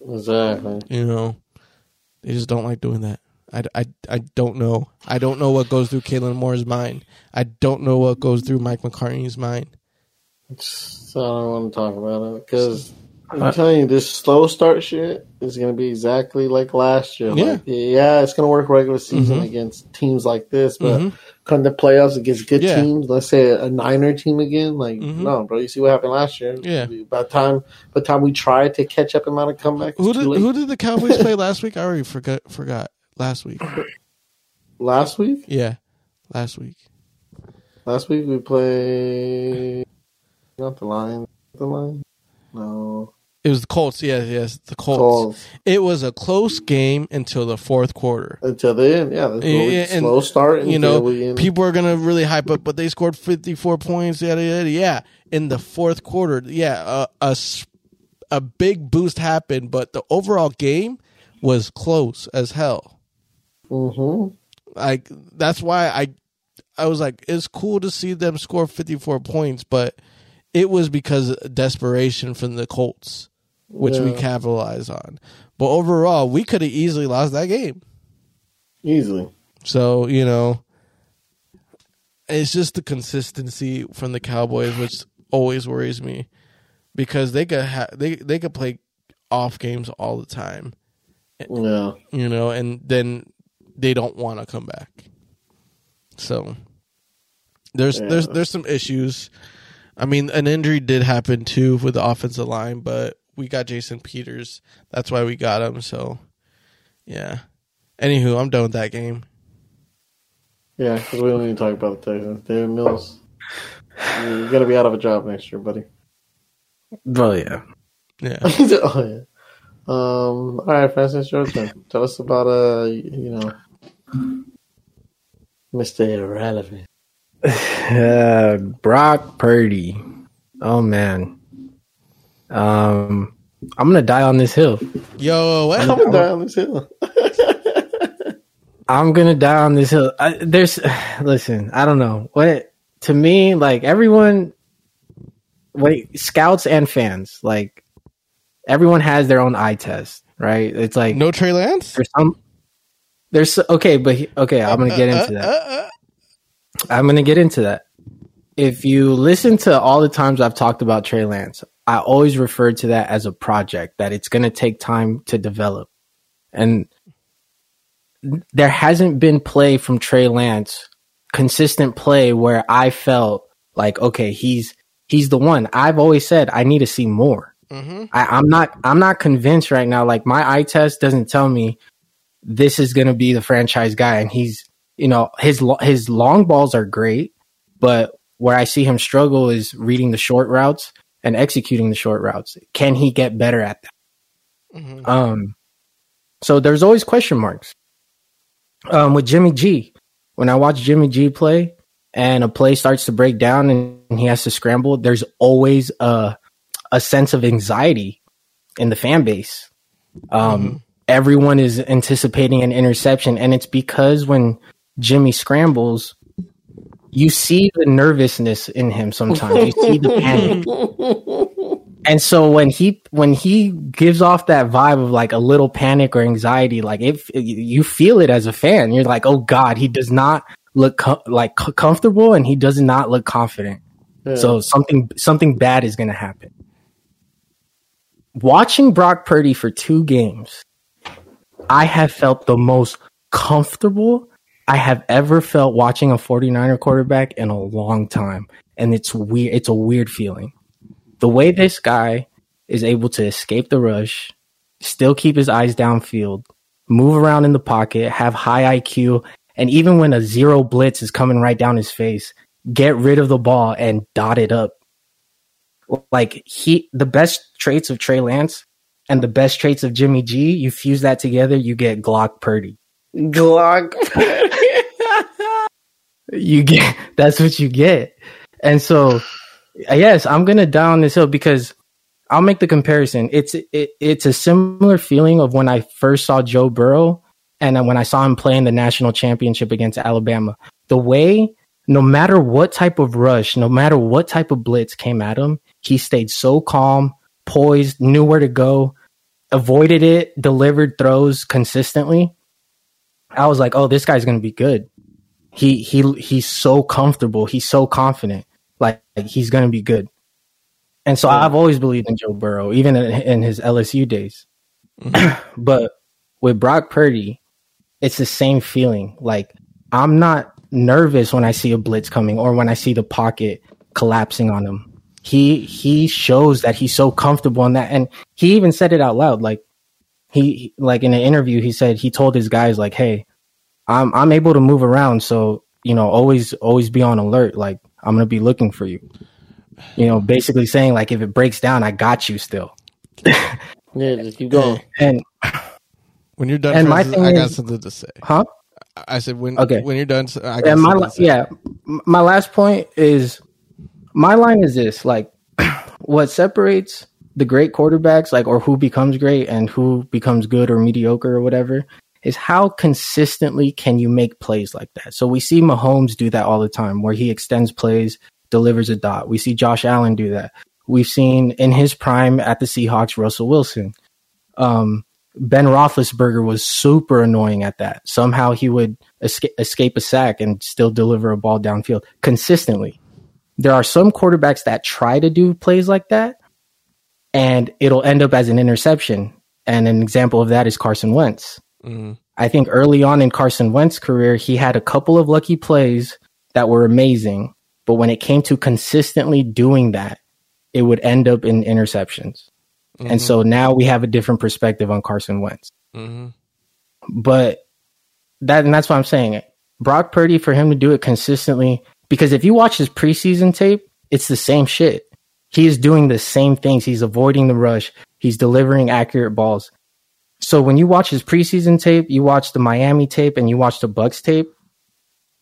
Exactly. You know, they just don't like doing that. I, I, I don't know. I don't know what goes through Kellen Moore's mind. I don't know what goes through Mike McCarthy's mind. So I don't want to talk about it because I'm telling you, this slow start shit is going to be exactly like last year. Yeah. Like, yeah, it's going to work regular season Mhm. against teams like this, but Mhm. come the playoffs against good Yeah. teams, let's say a Niner team again, like Mhm. no, bro. You see what happened last year? Yeah. By the time, by the time we tried to catch up and not a comeback, Who did who did the Cowboys play last week? I already forgot forgot last week. last week? Yeah, last week. Last week we played not the Lions. The Lions? No, It was the Colts. Yes, yes, the Colts. Colts. It was a close game until the fourth quarter. Until the end, yeah. Yeah, and, slow start. You know, people are gonna really hype up, but they scored fifty four points. Yada yada. Yeah, in the fourth quarter. Yeah, uh, a a big boost happened, but the overall game was close as hell. Hmm Like that's why I I was like, it's cool to see them score fifty four points, but it was because of desperation from the Colts, which we Yeah. capitalized on. But overall, we could have easily lost that game. Easily. So you know, it's just the consistency from the Cowboys, which always worries me, because they could ha- they they could play off games all the time, Yeah. you know, and then they don't want to come back. So there's Yeah. there's there's some issues. I mean, an injury did happen too with the offensive line, but we got Jason Peters. That's why we got him. So yeah. Anywho, I'm done with that game. Yeah, because we don't even talk about the Texans. Davis Mills. You're gonna be out of a job next year, buddy. Well, yeah. Yeah. oh yeah. Um. All right, Francis, your turn. Tell us about uh, you know, Mister Irrelevant. Uh, Brock Purdy. Oh man. Um, I'm gonna die on this hill. Yo, what? I'm gonna die on this hill. I'm gonna die on this hill. I, there's, listen, I don't know what to me like everyone. Wait, scouts and fans like everyone has their own eye test, right? It's like No Trey Lance? there's some. There's okay, but okay, I'm gonna get into that. I'm to get into that. If you listen to all the times I've talked about Trey Lance, I always refer to that as a project that it's to take time to develop. And there hasn't been play from Trey Lance, consistent play where I felt like, okay, he's, he's the one. I've always said I need to see more. mhm. I, I'm not I'm not convinced right now. Like my eye test doesn't tell me this is going to be the franchise guy, and he's you know his his long balls are great, but where I see him struggle is reading the short routes and executing the short routes. Can he get better at that? Mhm. Um, so there's always question marks. Um, with Jimmy G, when I watch Jimmy G play and a play starts to break down and he has to scramble, there's always a a sense of anxiety in the fan base. Um, Everyone is anticipating an interception, and it's because when Jimmy scrambles, you see the nervousness in him. Sometimes you see the panic. And so when he when he gives off that vibe of like a little panic or anxiety, like if you feel it as a fan, you're like, oh god, he does not look like co- comfortable and he does not look confident. Yeah. So something something bad is going to happen. Watching Brock Purdy for two games, I have felt the most comfortable I have ever felt watching a 49er quarterback in a long time. And it's weird. It's a weird feeling. The way this guy is able to escape the rush, still keep his eyes downfield, move around in the pocket, have high IQ, and even when a zero blitz is coming right down his face, get rid of the ball and dot it up. Like he, the best traits of Trey Lance and the best traits of Jimmy G, you fuse that together, you get Glock Purdy. Glock. You get that's what you get. And so yes, I'm gonna die on this hill because I'll make the comparison. It's it, it's a similar feeling of when I first saw Joe Burrow and when I saw him play in the national championship against Alabama. The way, no matter what type of rush, no matter what type of blitz came at him, he stayed so calm, poised, knew where to go, avoided it, delivered throws consistently. I was like, oh, this guy's gonna be good. He he he's so comfortable. He's so confident. Like, like he's gonna be good. And so I've always believed in Joe Burrow, even in, in his LSU days. Mm-hmm. but with Brock Purdy, it's the same feeling. Like I'm not nervous when I see a blitz coming or when I see the pocket collapsing on him. He he shows that he's so comfortable in that, and he even said it out loud. Like he like in an interview, he said he told his guys like, "Hey, I'm I'm able to move around, so you know, always always be on alert. Like I'm gonna be looking for you." You know, basically saying like, if it breaks down, I got you still. Yeah, just keep going. And When you're done, And my thing I got is- something to say. huh? I said when Okay. when you're done, I got and my something la- to say. yeah, my last point is my line is this: like, what separates the great quarterbacks, like, or who becomes great and who becomes good or mediocre or whatever, is how consistently can you make plays like that. So we see Mahomes do that all the time, where he extends plays, delivers a dot. We see Josh Allen do that. We've seen in his prime at the Seahawks, Russell Wilson. Um, Ben Roethlisberger was super annoying at that. Somehow he would escape, escape a sack and still deliver a ball downfield consistently. There are some quarterbacks that try to do plays like that, and it'll end up as an interception. And an example of that is Carson Wentz. Mhm. I think early on in Carson Wentz's career, he had a couple of lucky plays that were amazing, but when it came to consistently doing that, it would end up in interceptions. And so now we have a different perspective on Carson Wentz. Mhm. But that and that's what I'm saying. It. Brock Purdy for him to do it consistently Because if you watch his preseason tape, it's the same shit. He is doing the same things. He's avoiding the rush. He's delivering accurate balls. So when you watch his preseason tape, you watch the Miami tape and you watch the Bucks tape,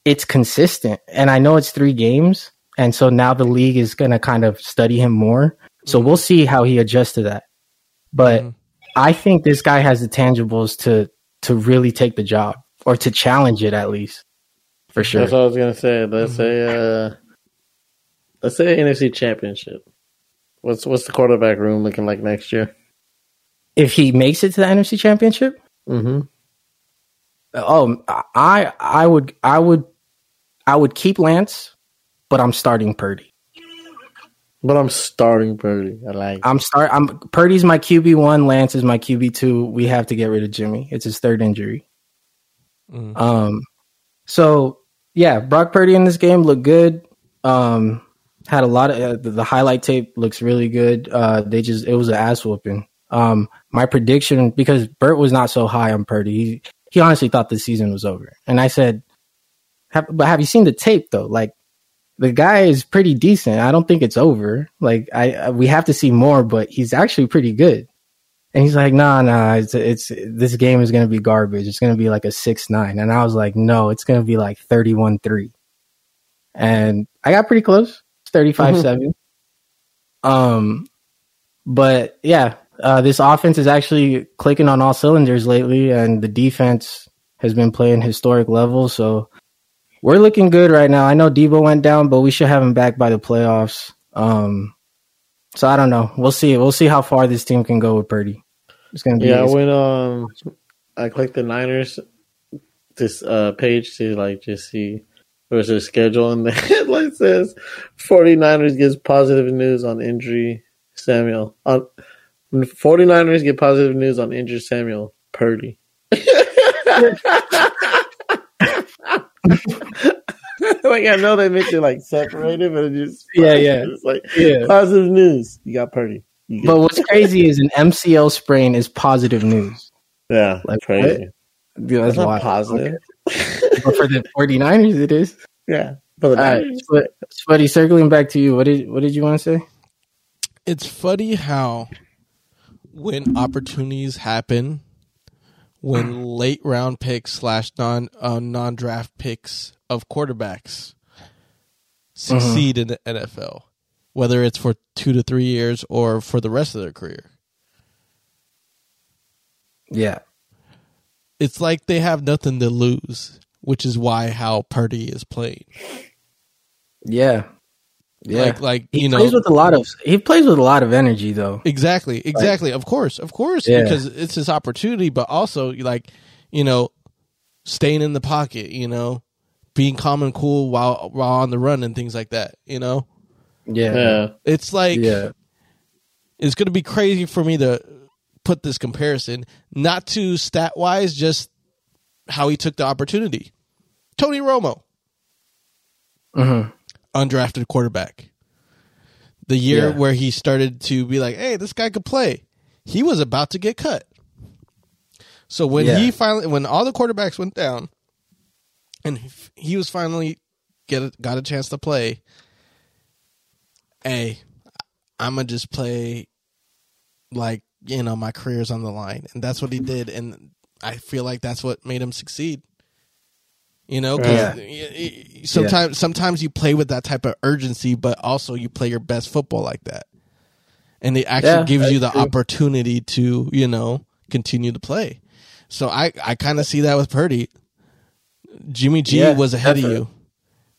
it's consistent. And I know it's three games. And so now the league is going to kind of study him more. So we'll see how he adjusts to that. But Mhm. I think this guy has the tangibles to to really take the job or to challenge it at least. For sure. That's what I was gonna say. Let's say, uh, let's say NFC Championship. What's what's the quarterback room looking like next year? If he makes it to the NFC Championship, Mm-hmm. oh, I I would I would I would keep Lance, but I'm starting Purdy. But I'm starting Purdy. I like. I'm start. I'm Purdy's my QB one. Lance is my QB two. We have to get rid of Jimmy. It's his third injury. Mm. Um, so yeah, Brock Purdy in this game looked good. Um, had a lot of uh, the, the highlight tape looks really good. Uh, they just it was an ass whooping. Um, my prediction because Bert was not so high on Purdy. He he honestly thought the season was over, and I said, have, "But have you seen the tape though? Like the guy is pretty decent. I don't think it's over. Like I, I we have to see more, but he's actually pretty good." And he's like, "Nah, nah, it's it's this game is gonna be garbage. It's gonna be like a six nine. And I was like, "No, it's gonna be like 31-3. And I got pretty close, thirty five seven. Um, but yeah, uh, this offense is actually clicking on all cylinders lately, and the defense has been playing historic levels. So we're looking good right now. I know Deebo went down, but we should have him back by the playoffs. Um, so I don't know. We'll see. We'll see how far this team can go with Purdy. It's gonna be Yeah, I went um, I clicked the Niners this uh page to like just see where's their schedule, and the headline says 49ers gives positive news on injury Samuel. On 49ers get positive news on injured Samuel Purdy. like I know they make it like separate separated, but it just Yeah, yeah. It's like Yeah. positive news. You got Purdy. You But what's crazy is an MCL sprain is positive news. yeah, like, crazy. Dude, That's that's not wild. positive. But for the 49ers, it is. Yeah, but the All right, Niners- but Spuddy, circling back to you, what did what did you want to say? it's funny how when opportunities happen, when late round picks slash non uh, non draft picks of quarterbacks succeed in the NFL, whether it's for two to three years or for the rest of their career. Yeah, It's like they have nothing to lose, which is why how Purdy is playing. yeah, yeah. Like like he you know plays with a lot of he plays with a lot of energy though. Exactly, exactly. of course, of course, Yeah. because it's his opportunity, but also like you know, staying in the pocket, you know, being calm and cool while while on the run and things like that. You know, Yeah, yeah, it's like yeah, it's going to be crazy for me to put this comparison, not to stat wise, just how he took the opportunity. Tony Romo, hmm undrafted quarterback. The year Yeah. where he started to be like, "Hey, this guy could play." He was about to get cut. So when Yeah. he finally, when all the quarterbacks went down, and he was finally get a, got a chance to play, hey, I'm gonna just play like you know my career's on the line, and that's what he did, and I feel like that's what made him succeed. You know Yeah. y- y- sometimes sometimes you play with that type of urgency, but also you play your best football like that, and it actually Yeah, gives you the true. opportunity to you know continue to play. So I I kind of see that with Purdy. Jimmy G Yeah, was ahead of you.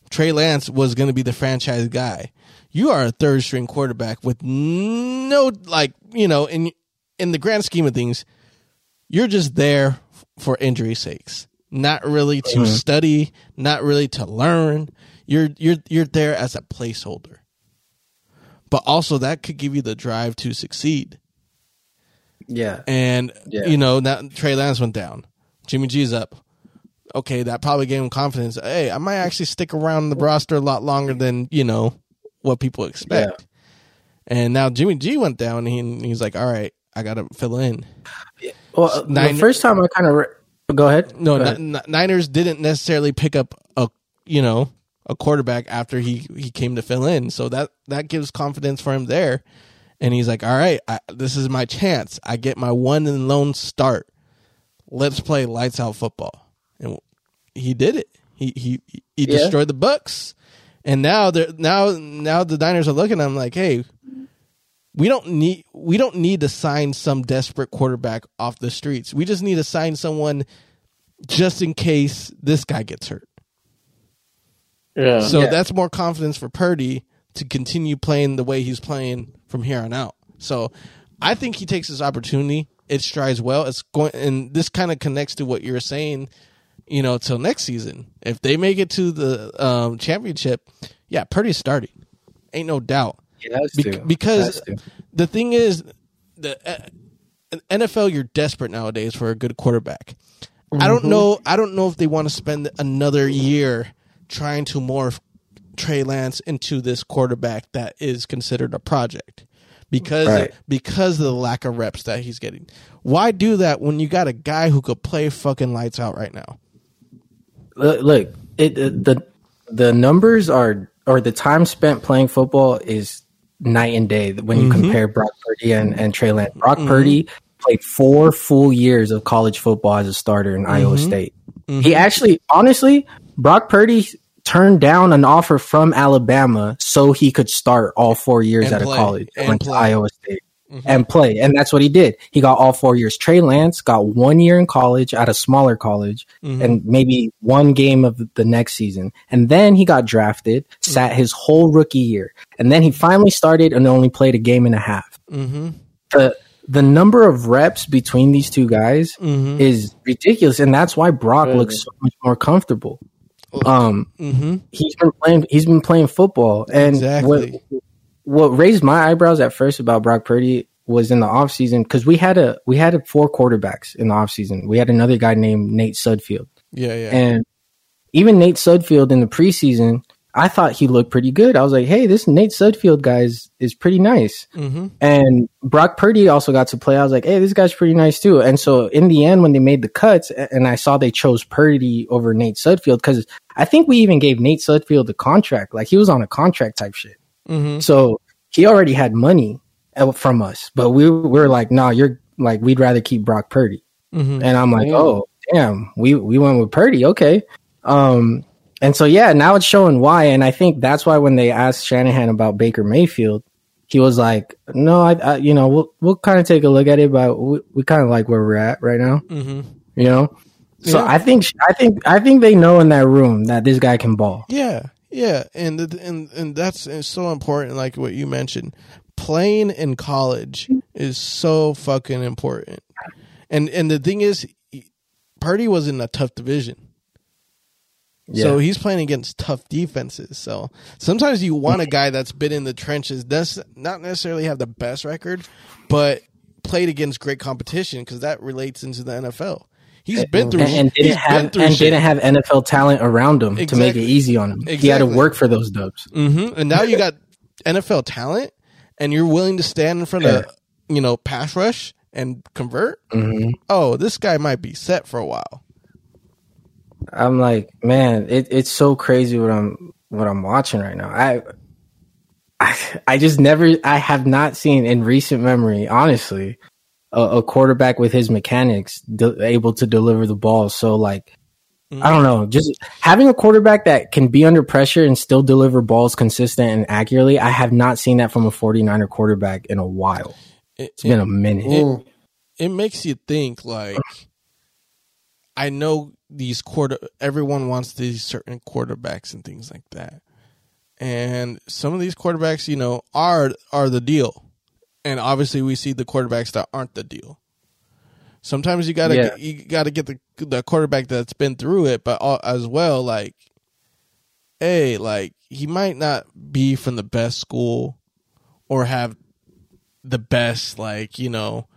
Trey Lance was going to be the franchise guy. You are a third string quarterback with no like you know in in the grand scheme of things, you're just there for injury sakes, not really to Mm-hmm. study, not really to learn. You're you're you're there as a placeholder, but also that could give you the drive to succeed. yeah, And Yeah. you know, now Trey Lance went down. Jimmy G's up. Okay, that probably gave him confidence. Hey, I might actually stick around the roster a lot longer than, you know, what people expect. And now Jimmy G went down and he, and he's like, all right, I got to fill in. Well, Nine- the first time I kind of re- go ahead. No, Go ahead. N- N- Niners didn't necessarily pick up a, you know, a quarterback after he he came to fill in. So that that gives confidence for him there. And he's like, "All right, I, this is my chance. I get my one and lone start. Let's play lights out football." And he did it. He he he Yeah. destroyed the Bucks. And now they're now now the Niners are looking at him like, "Hey, we don't need we don't need to sign some desperate quarterback off the streets. We just need to sign someone just in case this guy gets hurt." Yeah. So Yeah. that's more confidence for Purdy to continue playing the way he's playing from here on out. So I think he takes his opportunity. It strides well. It's going, and this kind of connects to what you're saying. You know, till next season, if they make it to the um, championship, yeah, Purdy's starting. Ain't no doubt. He has Bec- to. because the thing is, the uh, NFL you're desperate nowadays for a good quarterback. I don't know. I don't know if they want to spend another year trying to morph Trey Lance into this quarterback that is considered a project because Right. because of the lack of reps that he's getting. Why do that when you got a guy who could play fucking lights out right now? look, look it- the the numbers are or the time spent playing football is night and day when you mm-hmm. compare Brock Purdy and, and Trey Lance. Brock mm-hmm. Purdy played four full years of college football as a starter in Iowa mm-hmm. State. He actually, honestly, Brock Purdy turned down an offer from Alabama so he could start all four years And at play. a college. And went to. Iowa State and play. And that's what he did. He got all four years. Trey Lance got one year in college at a smaller college and maybe one game of the next season. And then he got drafted, sat his whole rookie year. And then he finally started and only played a game and a half. Mm-hmm. The the number of reps between these two guys Mm-hmm. is ridiculous. And that's why Brock Really? looks so much more comfortable. Um Mm-hmm. he's been playing he's been playing football and Exactly. what what raised my eyebrows at first about Brock Purdy was in the offseason because we had a we had a four quarterbacks in the offseason. We had another guy named Nate Sudfeld. Yeah, yeah. And even Nate Sudfeld in the preseason, I thought he looked pretty good. I was like, hey, this Nate Sudfeld guy is, is pretty nice. mm-hmm. And Brock Purdy also got to play. I was like, hey, this guy's pretty nice too. And so in the end, when they made the cuts, and I saw they chose Purdy over Nate Sudfeld, because I think we even gave Nate Sudfeld a contract. Like he was on a contract type shit. Mm-hmm. So he already had money uh, from us, but we, we were like, nah, you're like, we'd rather keep Brock Purdy. Mm-hmm. And I'm like, Yeah. oh, damn, we, we went with Purdy. Okay. Um, and so, yeah, now it's showing why. And I think that's why when they asked Shanahan about Baker Mayfield, he was like, no, I, I you know, we'll, we'll kind of take a look at it, but we, we kind of like where we're at right now, Mm-hmm. you know? So Yeah. I think, I think, I think they know in that room that this guy can ball. Yeah, yeah, and the- and and that's it's so important. Like what you mentioned, playing in college is so fucking important. And and the thing is, Purdy was in a tough division, Yeah. so he's playing against tough defenses. So sometimes you want a guy that's been in the trenches, does not necessarily have the best record, but played against great competition because that relates into the NFL. He's been through and, and didn't have and shit. didn't have NFL talent around him to make it easy on him. He had to work for those dubs. hmm And now you got NFL talent, and you're willing to stand in front of you know pass rush and convert. hmm Oh, this guy might be set for a while. I'm like, man, it, it's so crazy what I'm what I'm watching right now. I, I I just never I have not seen in recent memory, honestly, a, a quarterback with his mechanics de- able to deliver the ball. So like, I don't know, just having a quarterback that can be under pressure and still deliver balls consistent and accurately. I have not seen that from a 49er quarterback in a while. It, It's been a minute. Mm. it makes you think like I know these quarter everyone wants these certain quarterbacks and things like that. And some of these quarterbacks, you know, are are the deal. And obviously we see the quarterbacks that aren't the deal. Sometimes you got to Yeah. you got to get the the quarterback that's been through it, but al- as well like hey, like he might not be from the best school or have the best like, you know,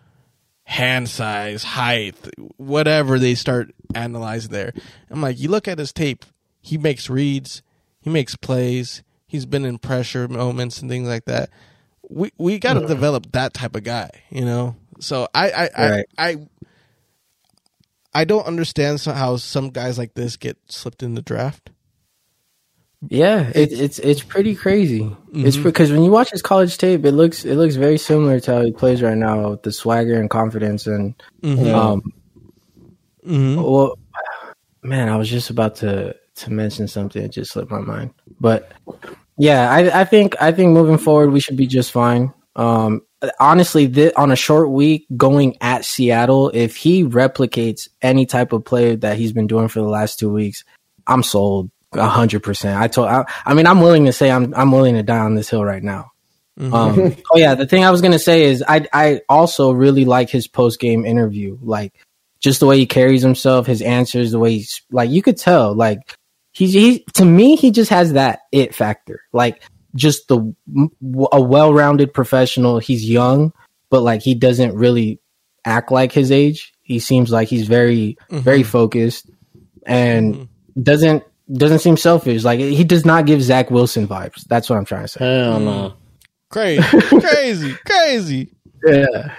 hand size, height, whatever they start analyzing there. I'm like, you look at his tape, he makes reads, he makes plays, he's been in pressure moments and things like that. We we got to develop that type of guy, you know. So I I Right. I, I I don't understand how some guys like this get slipped in the draft. Yeah, it, it's it's pretty crazy. Mm-hmm. It's because when you watch his college tape, it looks it looks very similar to how he plays right now with the swagger and confidence. And mm-hmm. um, Mhm. well, man, I was just about to to mention something. It just slipped my mind. But yeah, I I think I think moving forward we should be just fine. Um, honestly, on a short week going at Seattle, if he replicates any type of play that he's been doing for the last two weeks, I'm sold a hundred percent. I told, I, I mean, I'm willing to say I'm I'm willing to die on this hill right now. Um, oh yeah, the thing I was gonna say is I I also really like his post game interview, like just the way he carries himself, his answers, the way he's like you could tell, like he's he to me he just has that it factor, like just the a well rounded professional. He's young, but like he doesn't really act like his age. He seems like he's very very focused and doesn't doesn't seem selfish. Like he does not give Zach Wilson vibes. That's what I'm trying to say. Hell no. Crazy, crazy, crazy. Yeah.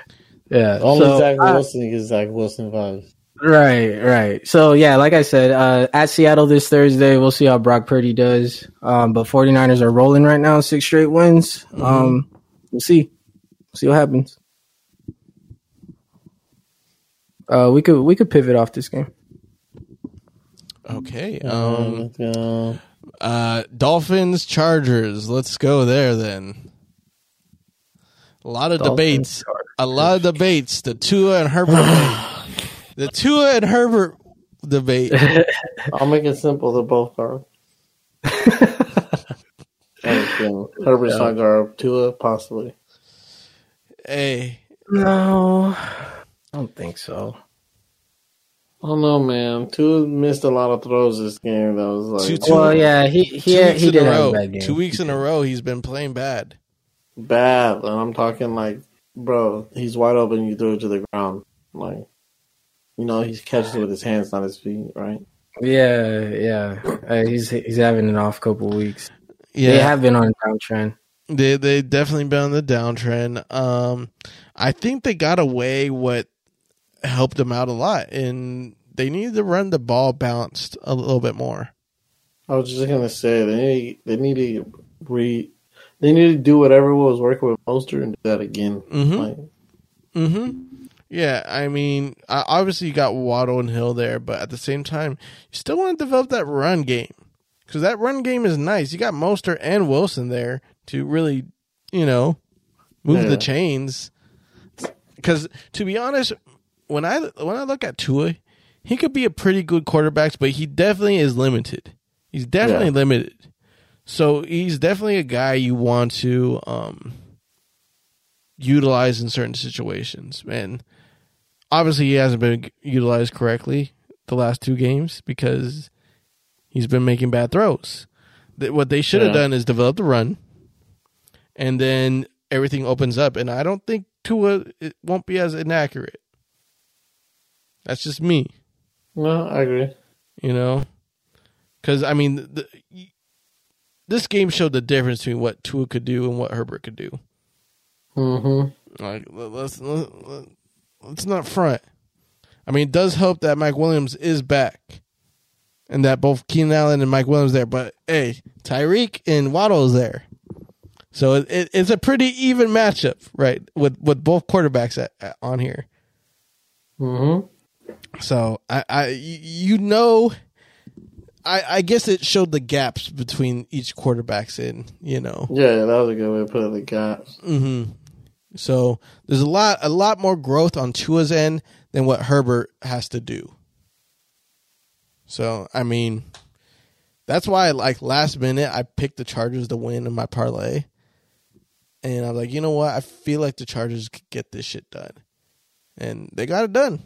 Yeah. Only So, Zach uh, Wilson gets Zach Wilson vibes. Right, right. So yeah, like I said, uh, at Seattle this Thursday, we'll see how Brock Purdy does. Um, but 49ers are rolling right now, six straight wins. Um, we'll see. see what happens. Uh, we could we could pivot off this game. Okay. Um, Um. Uh. Dolphins. Chargers. Let's go there then. A lot of Dolphins, debates. A lot of debates. The Tua and Herbert. debate. the Tua and Herbert debate. I'll make it simple. They're both guard. Okay. Herbert's not guard. Tua, possibly. hey. No, I don't think so. I don't know, man. Tua missed a lot of throws this game. That was like Two- two- Well, yeah, he he Two weeks he in did a have row. a bad game. Two weeks in a row, he's been playing bad. bad. And I'm talking like, bro, he's wide open. You throw it to the ground. Like, you know, he catches it with his hands, not his feet, right? Yeah, yeah. Uh, he's he's having an off couple weeks. Yeah. They have been on a downtrend. They they definitely been on the downtrend. Um, I think they got away what helped them out a lot, and they needed to run the ball balanced a little bit more. I was just gonna say they need they need to re they need to do whatever was working with Mostert and do that again. Mhm. Like, Mm-hmm. Yeah, I mean, obviously you got Waddle and Hill there, but at the same time, you still want to develop that run game because that run game is nice. You got Mostert and Wilson there to really, you know, move Yeah. the chains. Because to be honest, when I when I look at Tua, he could be a pretty good quarterback, but he definitely is limited. He's definitely Yeah. limited. So he's definitely a guy you want to um, utilize in certain situations. And obviously, he hasn't been utilized correctly the last two games because he's been making bad throws. What they should have Yeah. done is develop the run, and then everything opens up. And I don't think Tua it won't be as inaccurate. That's just me, no, I agree. you know, because I mean, the, this game showed the difference between what Tua could do and what Herbert could do. Mm-hmm. Like let- let's let- let's not front. I mean, it does help that Mike Williams is back, and that both Keenan Allen and Mike Williams there. But hey, Tyreek and Waddle is there, so it, it, it's a pretty even matchup, right? With with both quarterbacks at, at- on here. Mm-hmm. So I, you know, I I guess it showed the gaps between each quarterbacks in you know. Yeah, that was a good way to put it. The gaps. hmm So there's a lot, a lot more growth on Tua's end than what Herbert has to do. So I mean, that's why like last minute I picked the Chargers to win in my parlay, and I was like, you know what? I feel like the Chargers could get this shit done, and they got it done.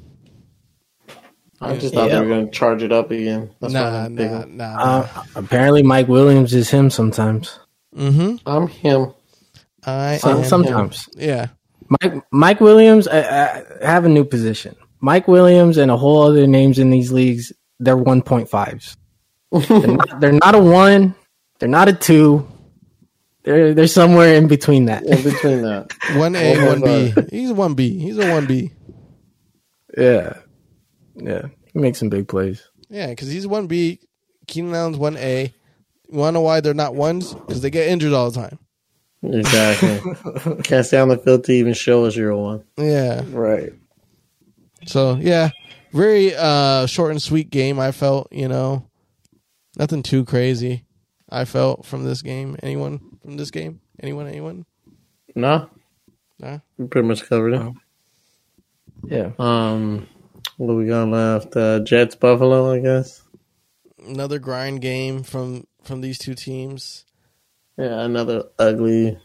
I just thought Yeah. they were going to charge it up again. That's why nah, nah, nah. Uh, apparently, Mike Williams is him sometimes. mm-hmm. I'm him. I Some, am- sometimes. yeah. Mike Mike Williams, I, I have a new position. Mike Williams and a whole other names in these leagues, they're 1.5s. they're, not, they're not a one. They're not a two. They're they're somewhere in between that. In between that. One A, one B. He's a one B. He's a one B. Yeah, yeah. He makes some big plays. Yeah, because he's one B. Keenan Allen's one A. You want to know why they're not ones? Because they get injured all the time. Exactly. Can't stay on the field to even show us you're a one. Yeah. Right. So yeah, very uh short and sweet game. I felt you know, nothing too crazy. I felt from this game. Anyone from this game? Anyone? Anyone? No, Nah. we pretty much covered it. Oh. Yeah. Um, what we got left? Uh, Jets, Buffalo, I guess. Another grind game from from these two teams. Yeah, another ugly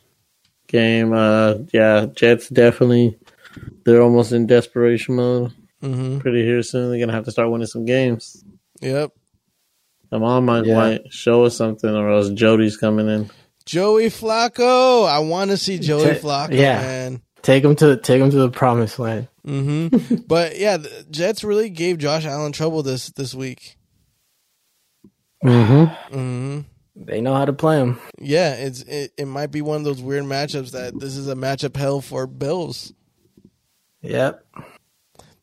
game. Uh, yeah, Jets definitely. They're almost in desperation mode. Mm-hmm. Pretty here soon. They're gonna have to start winning some games. Yep. Come on, Mike Yeah. White, show us something, or else Jody's coming in. Joey Flacco. I want to see Joey Ta- Flacco, yeah. man. Take him to take him to the promised land. Mm-hmm. but yeah, the Jets really gave Josh Allen trouble this this week. Mm-hmm. hmm They know how to play them. Yeah, it's it, it might be one of those weird matchups that this is a matchup hell for Bills. Yep.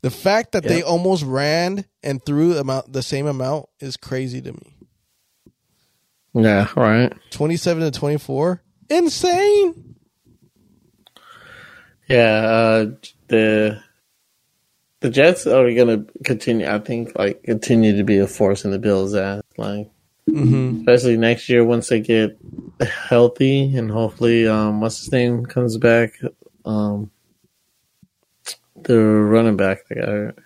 The fact that they almost ran and threw amount the same amount is crazy to me. Yeah, right. Twenty seven to twenty four, insane. Yeah, uh, the the Jets are gonna continue. I think like continue to be a force in the Bills' ass. Like hmm especially next year once they get healthy and hopefully um what's his name comes back. Um, the running back, the guy,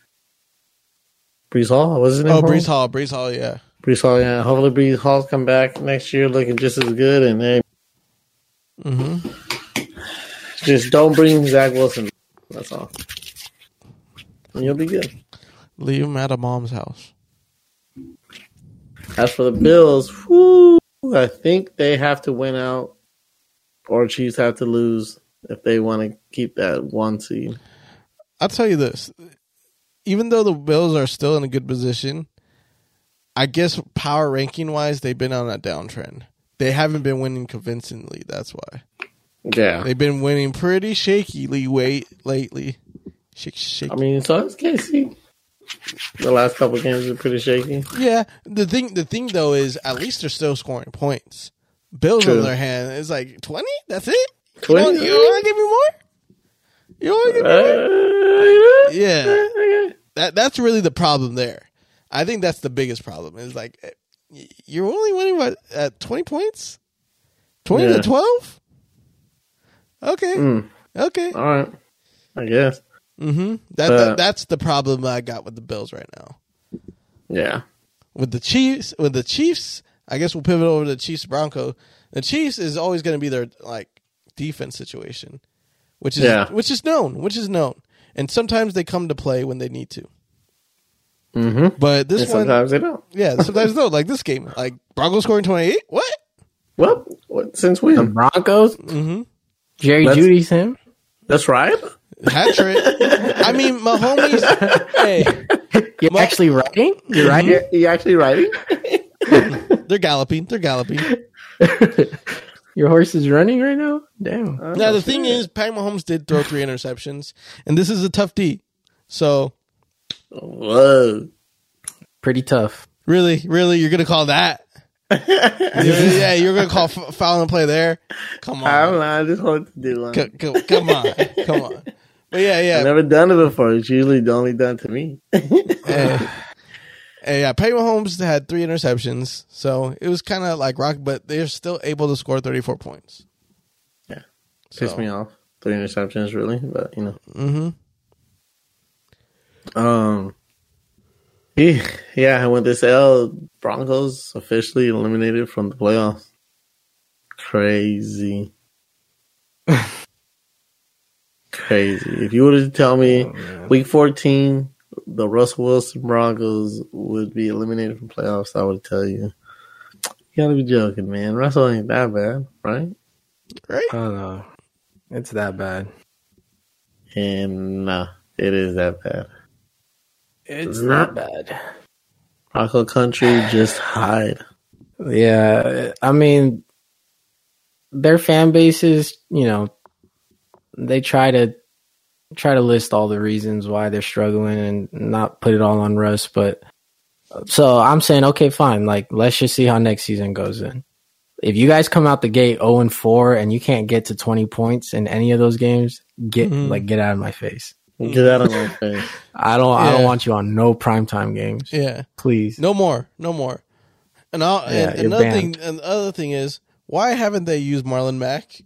Breece Hall. What's his name? Oh, Hall? Breece Hall, Breece Hall, yeah. Breece Hall. Yeah, hopefully Breece Hall's come back next year looking just as good, and they hmm just don't bring Zach Wilson. That's all. And you'll be good. Leave him at a mom's house. As for the Bills, whew, I think they have to win out, or Chiefs have to lose if they want to keep that one seed. I'll tell you this: even though the Bills are still in a good position, I guess power ranking wise, they've been on a downtrend. They haven't been winning convincingly. That's why Yeah, they've been winning pretty shakily wait lately. Shake, shake. I mean, so is KC. The last couple games are pretty shaky. yeah, the thing, the thing though is, at least they're still scoring points. Bills, on True. the other hand, is like twenty. That's it. You 20? you want to give me more? You want to give me more? Uh, Yeah. that that's really the problem there. I think that's the biggest problem. Is like eh, you're only winning what at twenty points, twenty Yeah. to twelve. Okay, Mm, okay. all right, I guess. Mm-hmm. That, Uh, that that's the problem I got with the Bills right now. Yeah, With the Chiefs, with the Chiefs, I guess we'll pivot over to the Chiefs Bronco. The Chiefs is always going to be their like defense situation, which is Yeah. which is known, which is known, and sometimes they come to play when they need to. mm-hmm. But this And one, sometimes they don't. Yeah, sometimes no, like this game, like Broncos scoring twenty eight. What? Well, what, since The when? Broncos. Mm-hmm. Jerry That's- Jeudy's him. That's right. Hat trick. I mean, my homies. Hey, You're Mo- actually writing. You're mm-hmm. writing. You, you actually writing? they're galloping. They're galloping. Your horse is running right now. Damn. Oh. Now the thing is, Pat Mahomes did throw three interceptions, and this is a tough D. So Whoa. Pretty tough. really, really, you're gonna call that? yeah, you're gonna call f- foul and play there? Come on, I don't on, know. I just wanted to do one. C- c- come on, come on. But yeah, I've yeah, never done it before. It's usually only done to me. Hey, hey, yeah, Pat Mahomes had three interceptions, so it was kind of like rock, but they're still able to score 34 points. Yeah. so, Pissed me off. Three interceptions, really, but you know. hmm Um. Yeah, yeah. With this L, Broncos officially eliminated from the playoffs. Crazy. Crazy. If you were to tell me oh, week 14, the Russell Wilson Broncos would be eliminated from playoffs, I would tell you. You gotta be joking, man. Russell ain't that bad, right? Right? I don't know. It's that bad. And nah, it is that bad. It's not that bad. Bronco country, just hide. Yeah, I mean, their fan bases, you know, they try to try to list all the reasons why they're struggling and not put it all on Russ, but So I'm saying, okay, fine. Like, let's just see how next season goes. Then, if you guys come out the gate 0 and 4 and you can't get to 20 points in any of those games, get Mhm. like get out of my face. Get out of my face. I don't. I don't want you on no primetime games. Yeah. Please. No more. No more. And, I'll, Yeah, and another banned. thing. And the other thing is, why haven't they used Marlon Mack?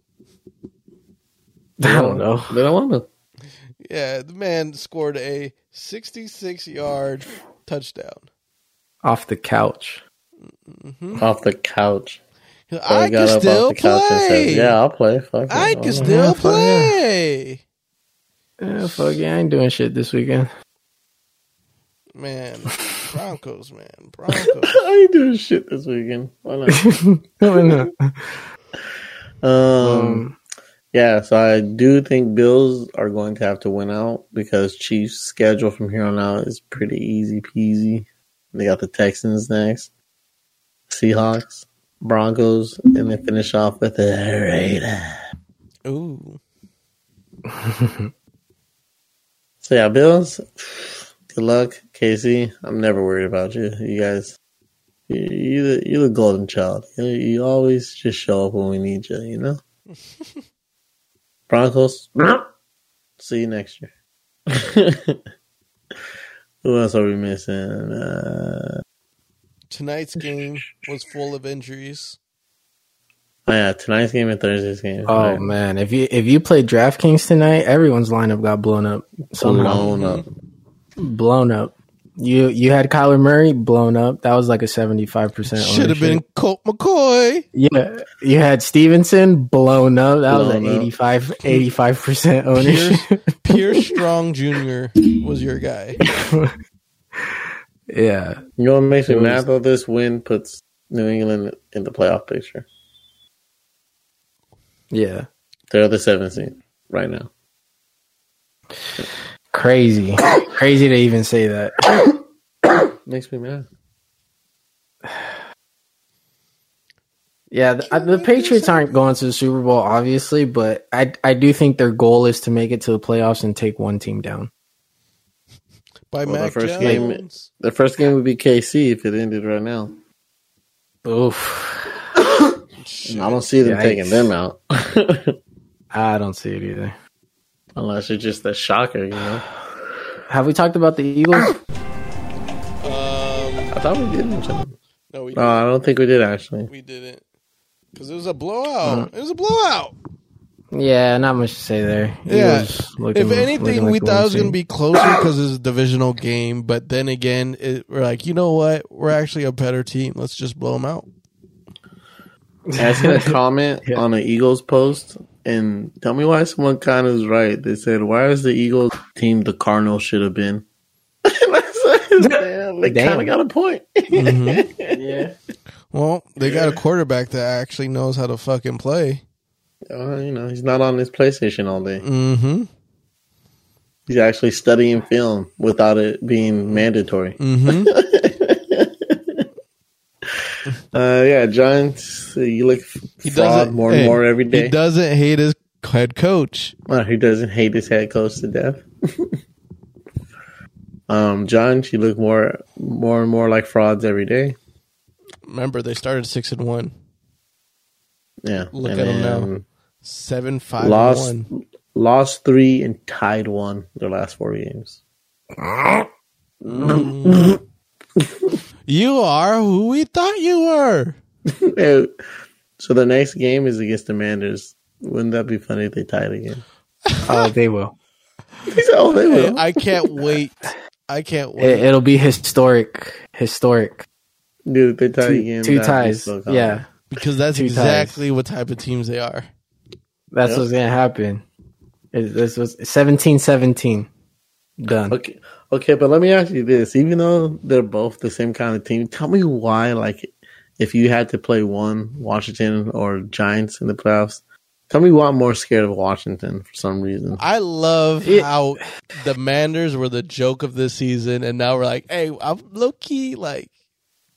I don't know. They don't want to. Yeah, the man scored a 66 yard touchdown. Off the couch. Off the couch. So I can still the couch play. said, "Yeah, I'll play. Fuck. I I'll can play." still Yeah, fuck yeah. play. Yeah, fuck yeah, I ain't doing shit this weekend. Man, Broncos, man, Broncos. I ain't doing shit this weekend. Why not? Why not? Um, Um, yeah, so I do think Bills are going to have to win out because Chiefs' schedule from here on out is pretty easy peasy. They got the Texans next, Seahawks, Broncos, and they finish off with the Raiders. Ooh, So yeah, Bills. Good luck, Casey. I'm never worried about you. You guys, you you the, you the golden child. You, you always just show up when we need you. You know. Broncos. See you next year. Who else are we missing? Uh, tonight's game was full of injuries. oh yeah, tonight's game and Thursday's game. oh Right. man, if you if you played DraftKings tonight, everyone's lineup got blown up somehow. blown up. Blown up. You you had Kyler Murray blown up. That was like a seventy five percent. Should have been Colt McCoy. Yeah, you had Stevenson blown up. That was Blown an up. 85 percent ownership. Pierre Strong Jr. was your guy. yeah, You know what makes me It was- mad though? This win puts New England in the playoff picture. yeah, They're the seventh seed right now. Crazy, crazy to even say that. Makes me mad. Yeah, the, uh, the Patriots aren't going to the Super Bowl, obviously, but I I do think their goal is to make it to the playoffs and take one team down. By Well, the Mac first game- The first game would be KC if it ended right now. Oof, I don't see them Yikes. taking them out. I don't see it either. Unless it's just a shocker, you know. Have we talked about the Eagles? Um, I thought we did mention them. no, we No, I don't think we did actually. we didn't because it was a blowout. It was a blowout. yeah, not much to say there. Yeah. Looking- if anything, looking we like thought it was going to be closer because it's a divisional game. But then again, it, we're like, you know what? We're actually a better team. Let's just blow them out. I seen a comment Yeah. on an Eagles post, and tell me why someone kind of was right. They said, "Why is the Eagles team the Cardinals should have been?" And I said, Damn, they kind of got a point. yeah. Well, they got a quarterback that actually knows how to fucking play. Uh, you know, he's not on his PlayStation all day. Mm-hmm. He's actually studying film without it being mandatory. Mm-hmm. Uh, yeah, Giants, you look He fraud more and hey, more every day. He doesn't hate his head coach. Uh, he doesn't hate his head coach to death. um, Giants, you look more, more and more like frauds every day. Remember, they started six and one, Yeah, Look and them now. then seven five Lost, one. lost three and tied one their last four games. You are who we thought you were. So the next game is against the Manders. Wouldn't that be funny if they tied again? Oh, they will. "Oh, they will." I can't wait. I can't wait. It, it'll be historic. Historic. Dude, they tie Two, again. two that'd be ties. so yeah, because that's Two exactly what type of teams they are. that's Yep. what's gonna happen. It, this was 17-17. Done. Okay, okay, but let me ask you this: even though they're both the same kind of team, tell me why. Like, if you had to play one, Washington or Giants in the playoffs, tell me why I'm more scared of Washington for some reason. I love It- how the Manders were the joke of this season, and now we're like, hey, I'm low key like.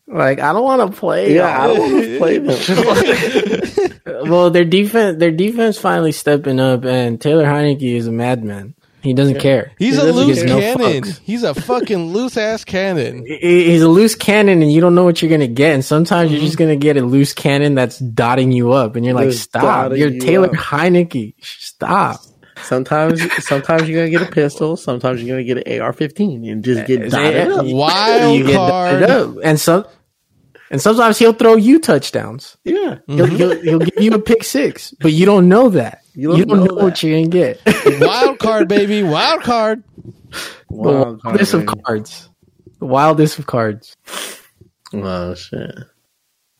Like I don't want to play. Yeah, I don't want to play them. well, their defense, their defense finally stepping up, and Taylor Heinicke is a madman. He doesn't care. He's He a loose give no cannon. fucks. He's a fucking loose ass cannon. He's a loose cannon, and you don't know what you're gonna get. And sometimes you're mm-hmm. just gonna get a loose cannon that's dotting you up, and you're like, Just "Stop! You're you Taylor up. Heinicke. Stop!" Sometimes, sometimes you're gonna get a pistol. Sometimes you're gonna get an AR-15 and just get Yeah. dotted up. Wild you get dotted up, and some, and sometimes he'll throw you touchdowns. Yeah, He'll, he'll, he'll give you a pick six, but you don't know that. You You don't don't, know know, what you're gonna get. Wild card, baby. Wild card. the Wild card, wildest of baby. cards. The wildest of cards. Oh shit!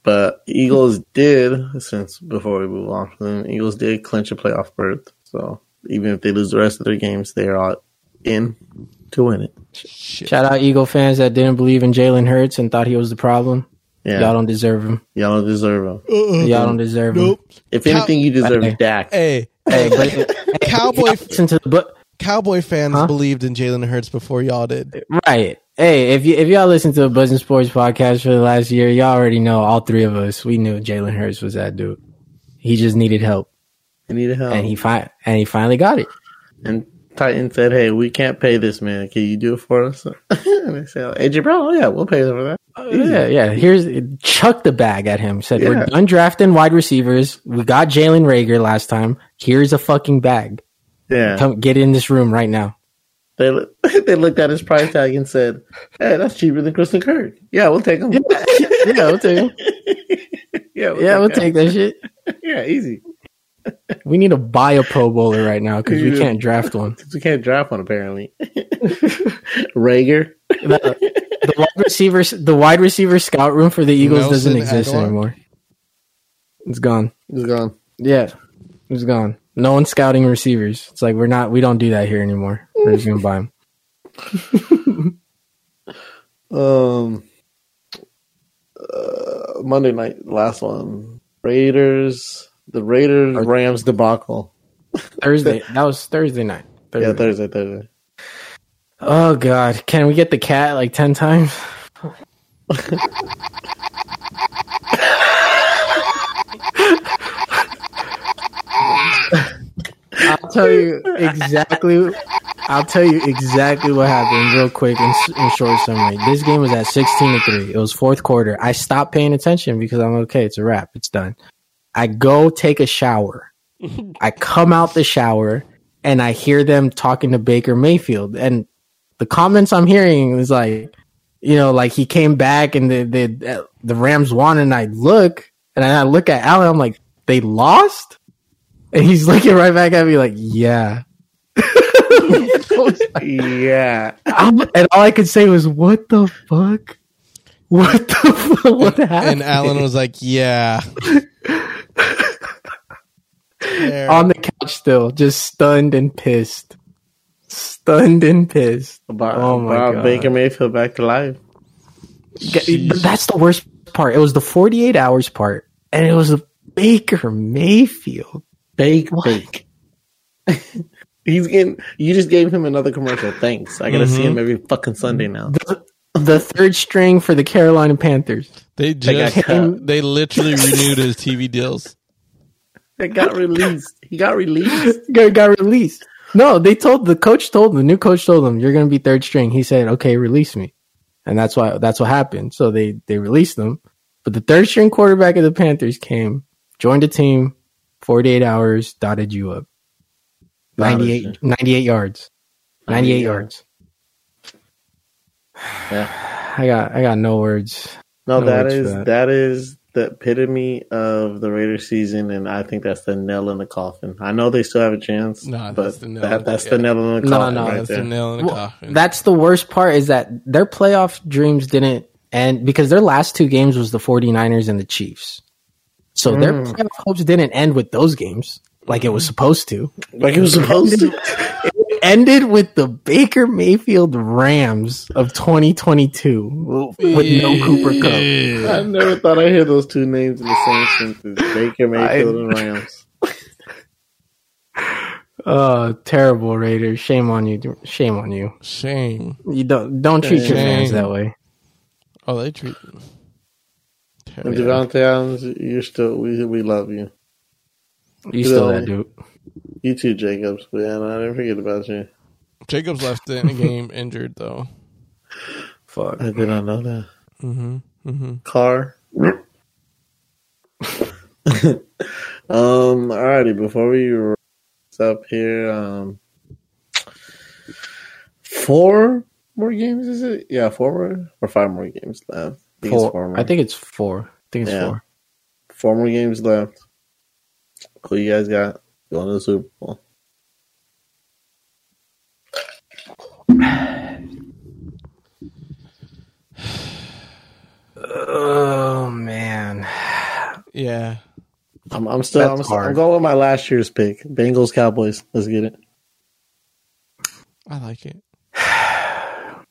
But Eagles did since before we move on from them, Eagles did clinch a playoff berth. So even if they lose the rest of their games, they are all in to win it. Shit. Shout out Eagle fans that didn't believe in Jalen Hurts and thought he was the problem. Yeah, Y'all don't deserve him. y'all don't deserve them. Uh-uh. Y'all don't deserve Nope. If anything, you deserve Hey. Dak. Hey. Hey, but Cowboy listen to the but Cowboy fans Huh? believed in Jalen Hurts before y'all did. right. Hey, if you if y'all listen to a Buzzing Sports podcast for the last year, y'all already know all three of us. We knew Jalen Hurts was that dude. He just needed help, He needed help. and he fi- and he finally got it. And Titan said, "Hey, we can't pay this man. Can you do it for us?" and they said, "AJ Brown, oh yeah, we'll pay for that." Yeah, yeah. Here's chuck the bag at him. Said Yeah. we're done drafting wide receivers. We got Jalen Reagor last time. Here's a fucking bag. Yeah. Come get in this room right now. They they looked at his price tag and said, "Hey, that's cheaper than Christian Kirk. Yeah, we'll take him. yeah, we'll take him. yeah, we'll Yeah, we'll take that shit. Yeah, easy. We need to buy a Pro Bowler right now because we can't draft one. We can't draft one apparently. Rager. The, the wide receivers, the wide receiver scout room for the Eagles Nelson doesn't exist Agholor? anymore. It's gone. It's gone. Yeah, it's gone. No one's scouting receivers. It's like we're not. We don't do that here anymore. We're just gonna buy them. Um, uh, Monday night, last one. Raiders. The Raiders Rams debacle. Thursday. That was Thursday night. Thursday. Yeah, Thursday, Thursday. Oh God! Can we get the cat like ten times? I'll tell you exactly. I'll tell you exactly what happened real quick in, in short summary. This game was at sixteen to three. It was fourth quarter. I stopped paying attention because I'm okay. It's a wrap. It's done. I go take a shower. I come out the shower and I hear them talking to Baker Mayfield. And the comments I'm hearing is like, you know, like he came back and the the the Rams won, and I look and I look at Allen, I'm like, they lost, and he's looking right back at me like, yeah. Yeah. I'm- and all I could say was, what the fuck? What the fuck? What happened? And Alan was like, "Yeah." There. on the couch still, just stunned and pissed. Stunned and pissed. About, Oh my about God. Baker Mayfield back to life. G- But that's the worst part. It was the 48 hours part, and it was a Baker Mayfield. Bake, What? bake. He's getting. You just gave him another commercial. Thanks. I gotta see Mm-hmm. him every fucking Sunday now. The third string for the Carolina Panthers. They got just cut. they literally renewed his TV deals. It got released. He got released. Guy got released. No, they told the coach told him, the new coach told them, you're going to be third string. He said, okay, release me. And that's why, that's what happened. So they, they released them. But the third string quarterback of the Panthers came, joined the team, 48 hours, dotted you up. 98, 98 yards. 98 yards. Yeah. I got, I got no words. No, No that is that is the epitome of the Raiders season, and I think that's the nail in the coffin. I know they still have a chance, Nah, but that's the nail. that, that's Yeah. the nail in the coffin no, right That's there. the nail in the Well, coffin. That's the worst part is that their playoff dreams didn't end because their last two games was the 49ers and the Chiefs. So their Mm. playoff hopes didn't end with those games like it was supposed to. like it was supposed to. It ended with the Baker Mayfield Rams of 2022 with no Cooper Kupp. I never thought I'd hear those two names in the same sentence: Baker Mayfield and Rams. Oh, terrible Raiders. Shame on you. Shame on you. Shame. You don't don't treat your fans that way. Oh, they treat. And Davante Adams, you're still we we love you. You still Really? that um, dude. You too, Jacobs. Man, I didn't forget about you. Jacobs left in the game injured though. Fuck. I did not know that. Mm-hmm. Mm-hmm. Car. um. Alrighty. Before we wrap up here, um, four more games is it? Yeah, four more or five more games left. I think it's Four. more. I think it's four. I think it's Yeah. four. four more games left. Who you guys got going to the Super Bowl? Oh man. Yeah. I'm, I'm still. I'm, still- I'm going with my last year's pick. Bengals Cowboys. Let's get it. I like it. I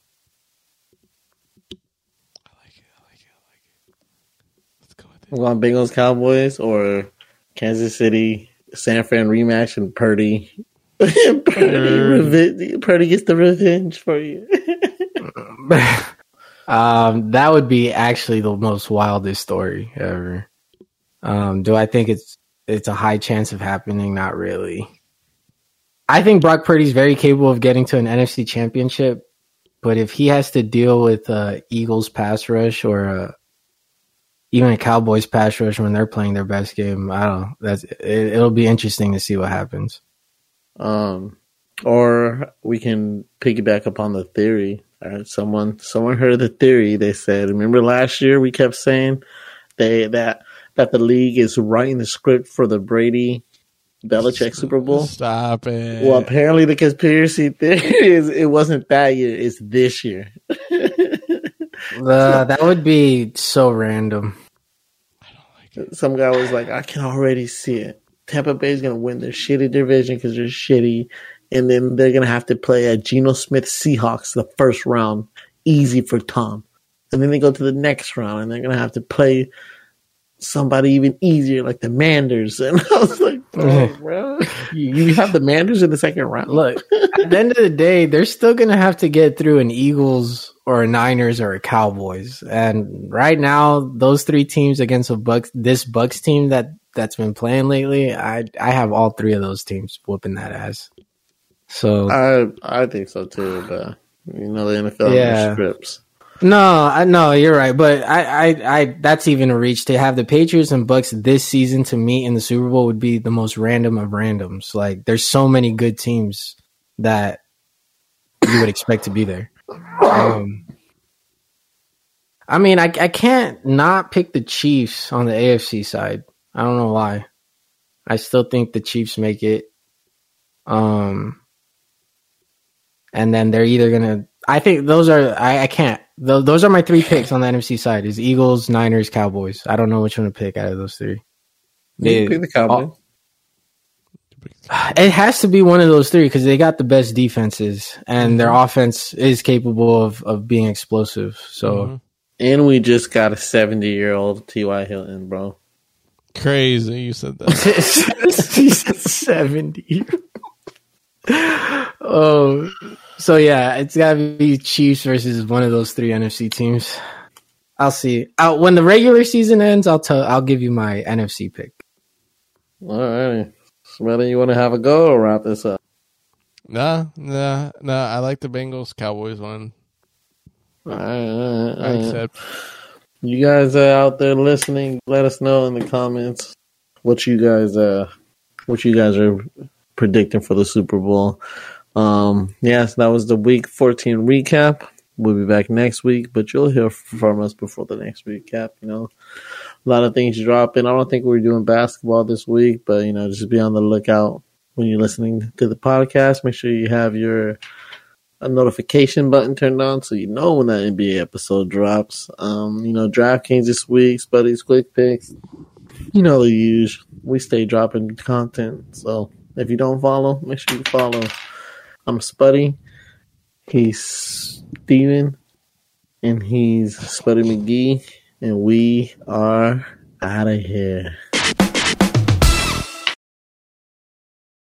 like it. I like it. I like it. Let's go with I'm going Bengals Cowboys or Kansas City San Fran rematch and Purdy. Purdy, Purdy gets the revenge for you. um, that would be actually the most wildest story ever. Um, do I think it's it's a high chance of happening? Not really. I think Brock Purdy's very capable of getting to an NFC championship, but if he has to deal with uh, Eagles pass rush or uh, even a Cowboys pass rush when they're playing their best game, I don't. know. That's it, it'll be interesting to see what happens. Um, or we can piggyback upon the theory. All right, someone someone heard the theory. They said, remember last year we kept saying they that that the league is writing the script for the Brady Belichick Super Bowl. Stop it. Well, apparently the conspiracy theory is it wasn't that year; it's this year. Uh, that would be so random. Some guy was like, "I can already see it. Tampa Bay is going to win their shitty division because they're shitty, and then they're going to have to play a Geno Smith Seahawks the first round, easy for Tom, and then they go to the next round and they're going to have to play somebody even easier like the Manders." And I was like, bro, bro, you you have the Manders in the second round. Look, at the end of the day, they're still going to have to get through an Eagles or a Niners or a Cowboys. And right now, those three teams against a Bucks, this Bucks team that that's been playing lately, I I have all three of those teams whooping that ass. So I I think so too, but you know the NFL yeah. Yeah. scripts. No, no, you're right, but I, I I that's even a reach to have the Patriots and Bucks this season to meet in the Super Bowl would be the most random of randoms. Like there's so many good teams that you would expect to be there. Um, I mean, I I can't not pick the Chiefs on the AFC side. I don't know why. I still think the Chiefs make it. Um, and then they're either gonna. I think those are. I, I can't. Those, those are my three picks on the NFC side: is Eagles, Niners, Cowboys. I don't know which one to pick out of those three. You pick the Cowboys. It has to be one of those three because they got the best defenses, and their offense is capable of of being explosive. So. Mhm. And we just got a 70 year old T.Y. Hilton, bro. Crazy. You said that. He's 70. oh, so yeah, it's got to be Chiefs versus one of those three NFC teams. I'll see. i when the regular season ends, I'll tell. I'll give you my NFC pick. All right. Smelly, you want to have a go or wrap this up? nah, nah, nah. I like the Bengals Cowboys one. All right, all right, I all right. accept. You guys uh, out there listening, let us know in the comments what you guys uh what you guys are predicting for the Super Bowl. Um yes, that was the week 14 recap. We'll be back next week, but you'll hear from us before the next recap, you know. A lot of things dropping. I don't think we're doing basketball this week, but you know, just be on the lookout when you're listening to the podcast. Make sure you have your a notification button turned on so you know when that NBA episode drops. Um, you know, DraftKings this week, Spuddy's Quick Picks. You know the use. We stay dropping content. So if you don't follow, make sure you follow. I'm Spuddy. He's Steven. And he's Spuddy McGee. And we are out of here.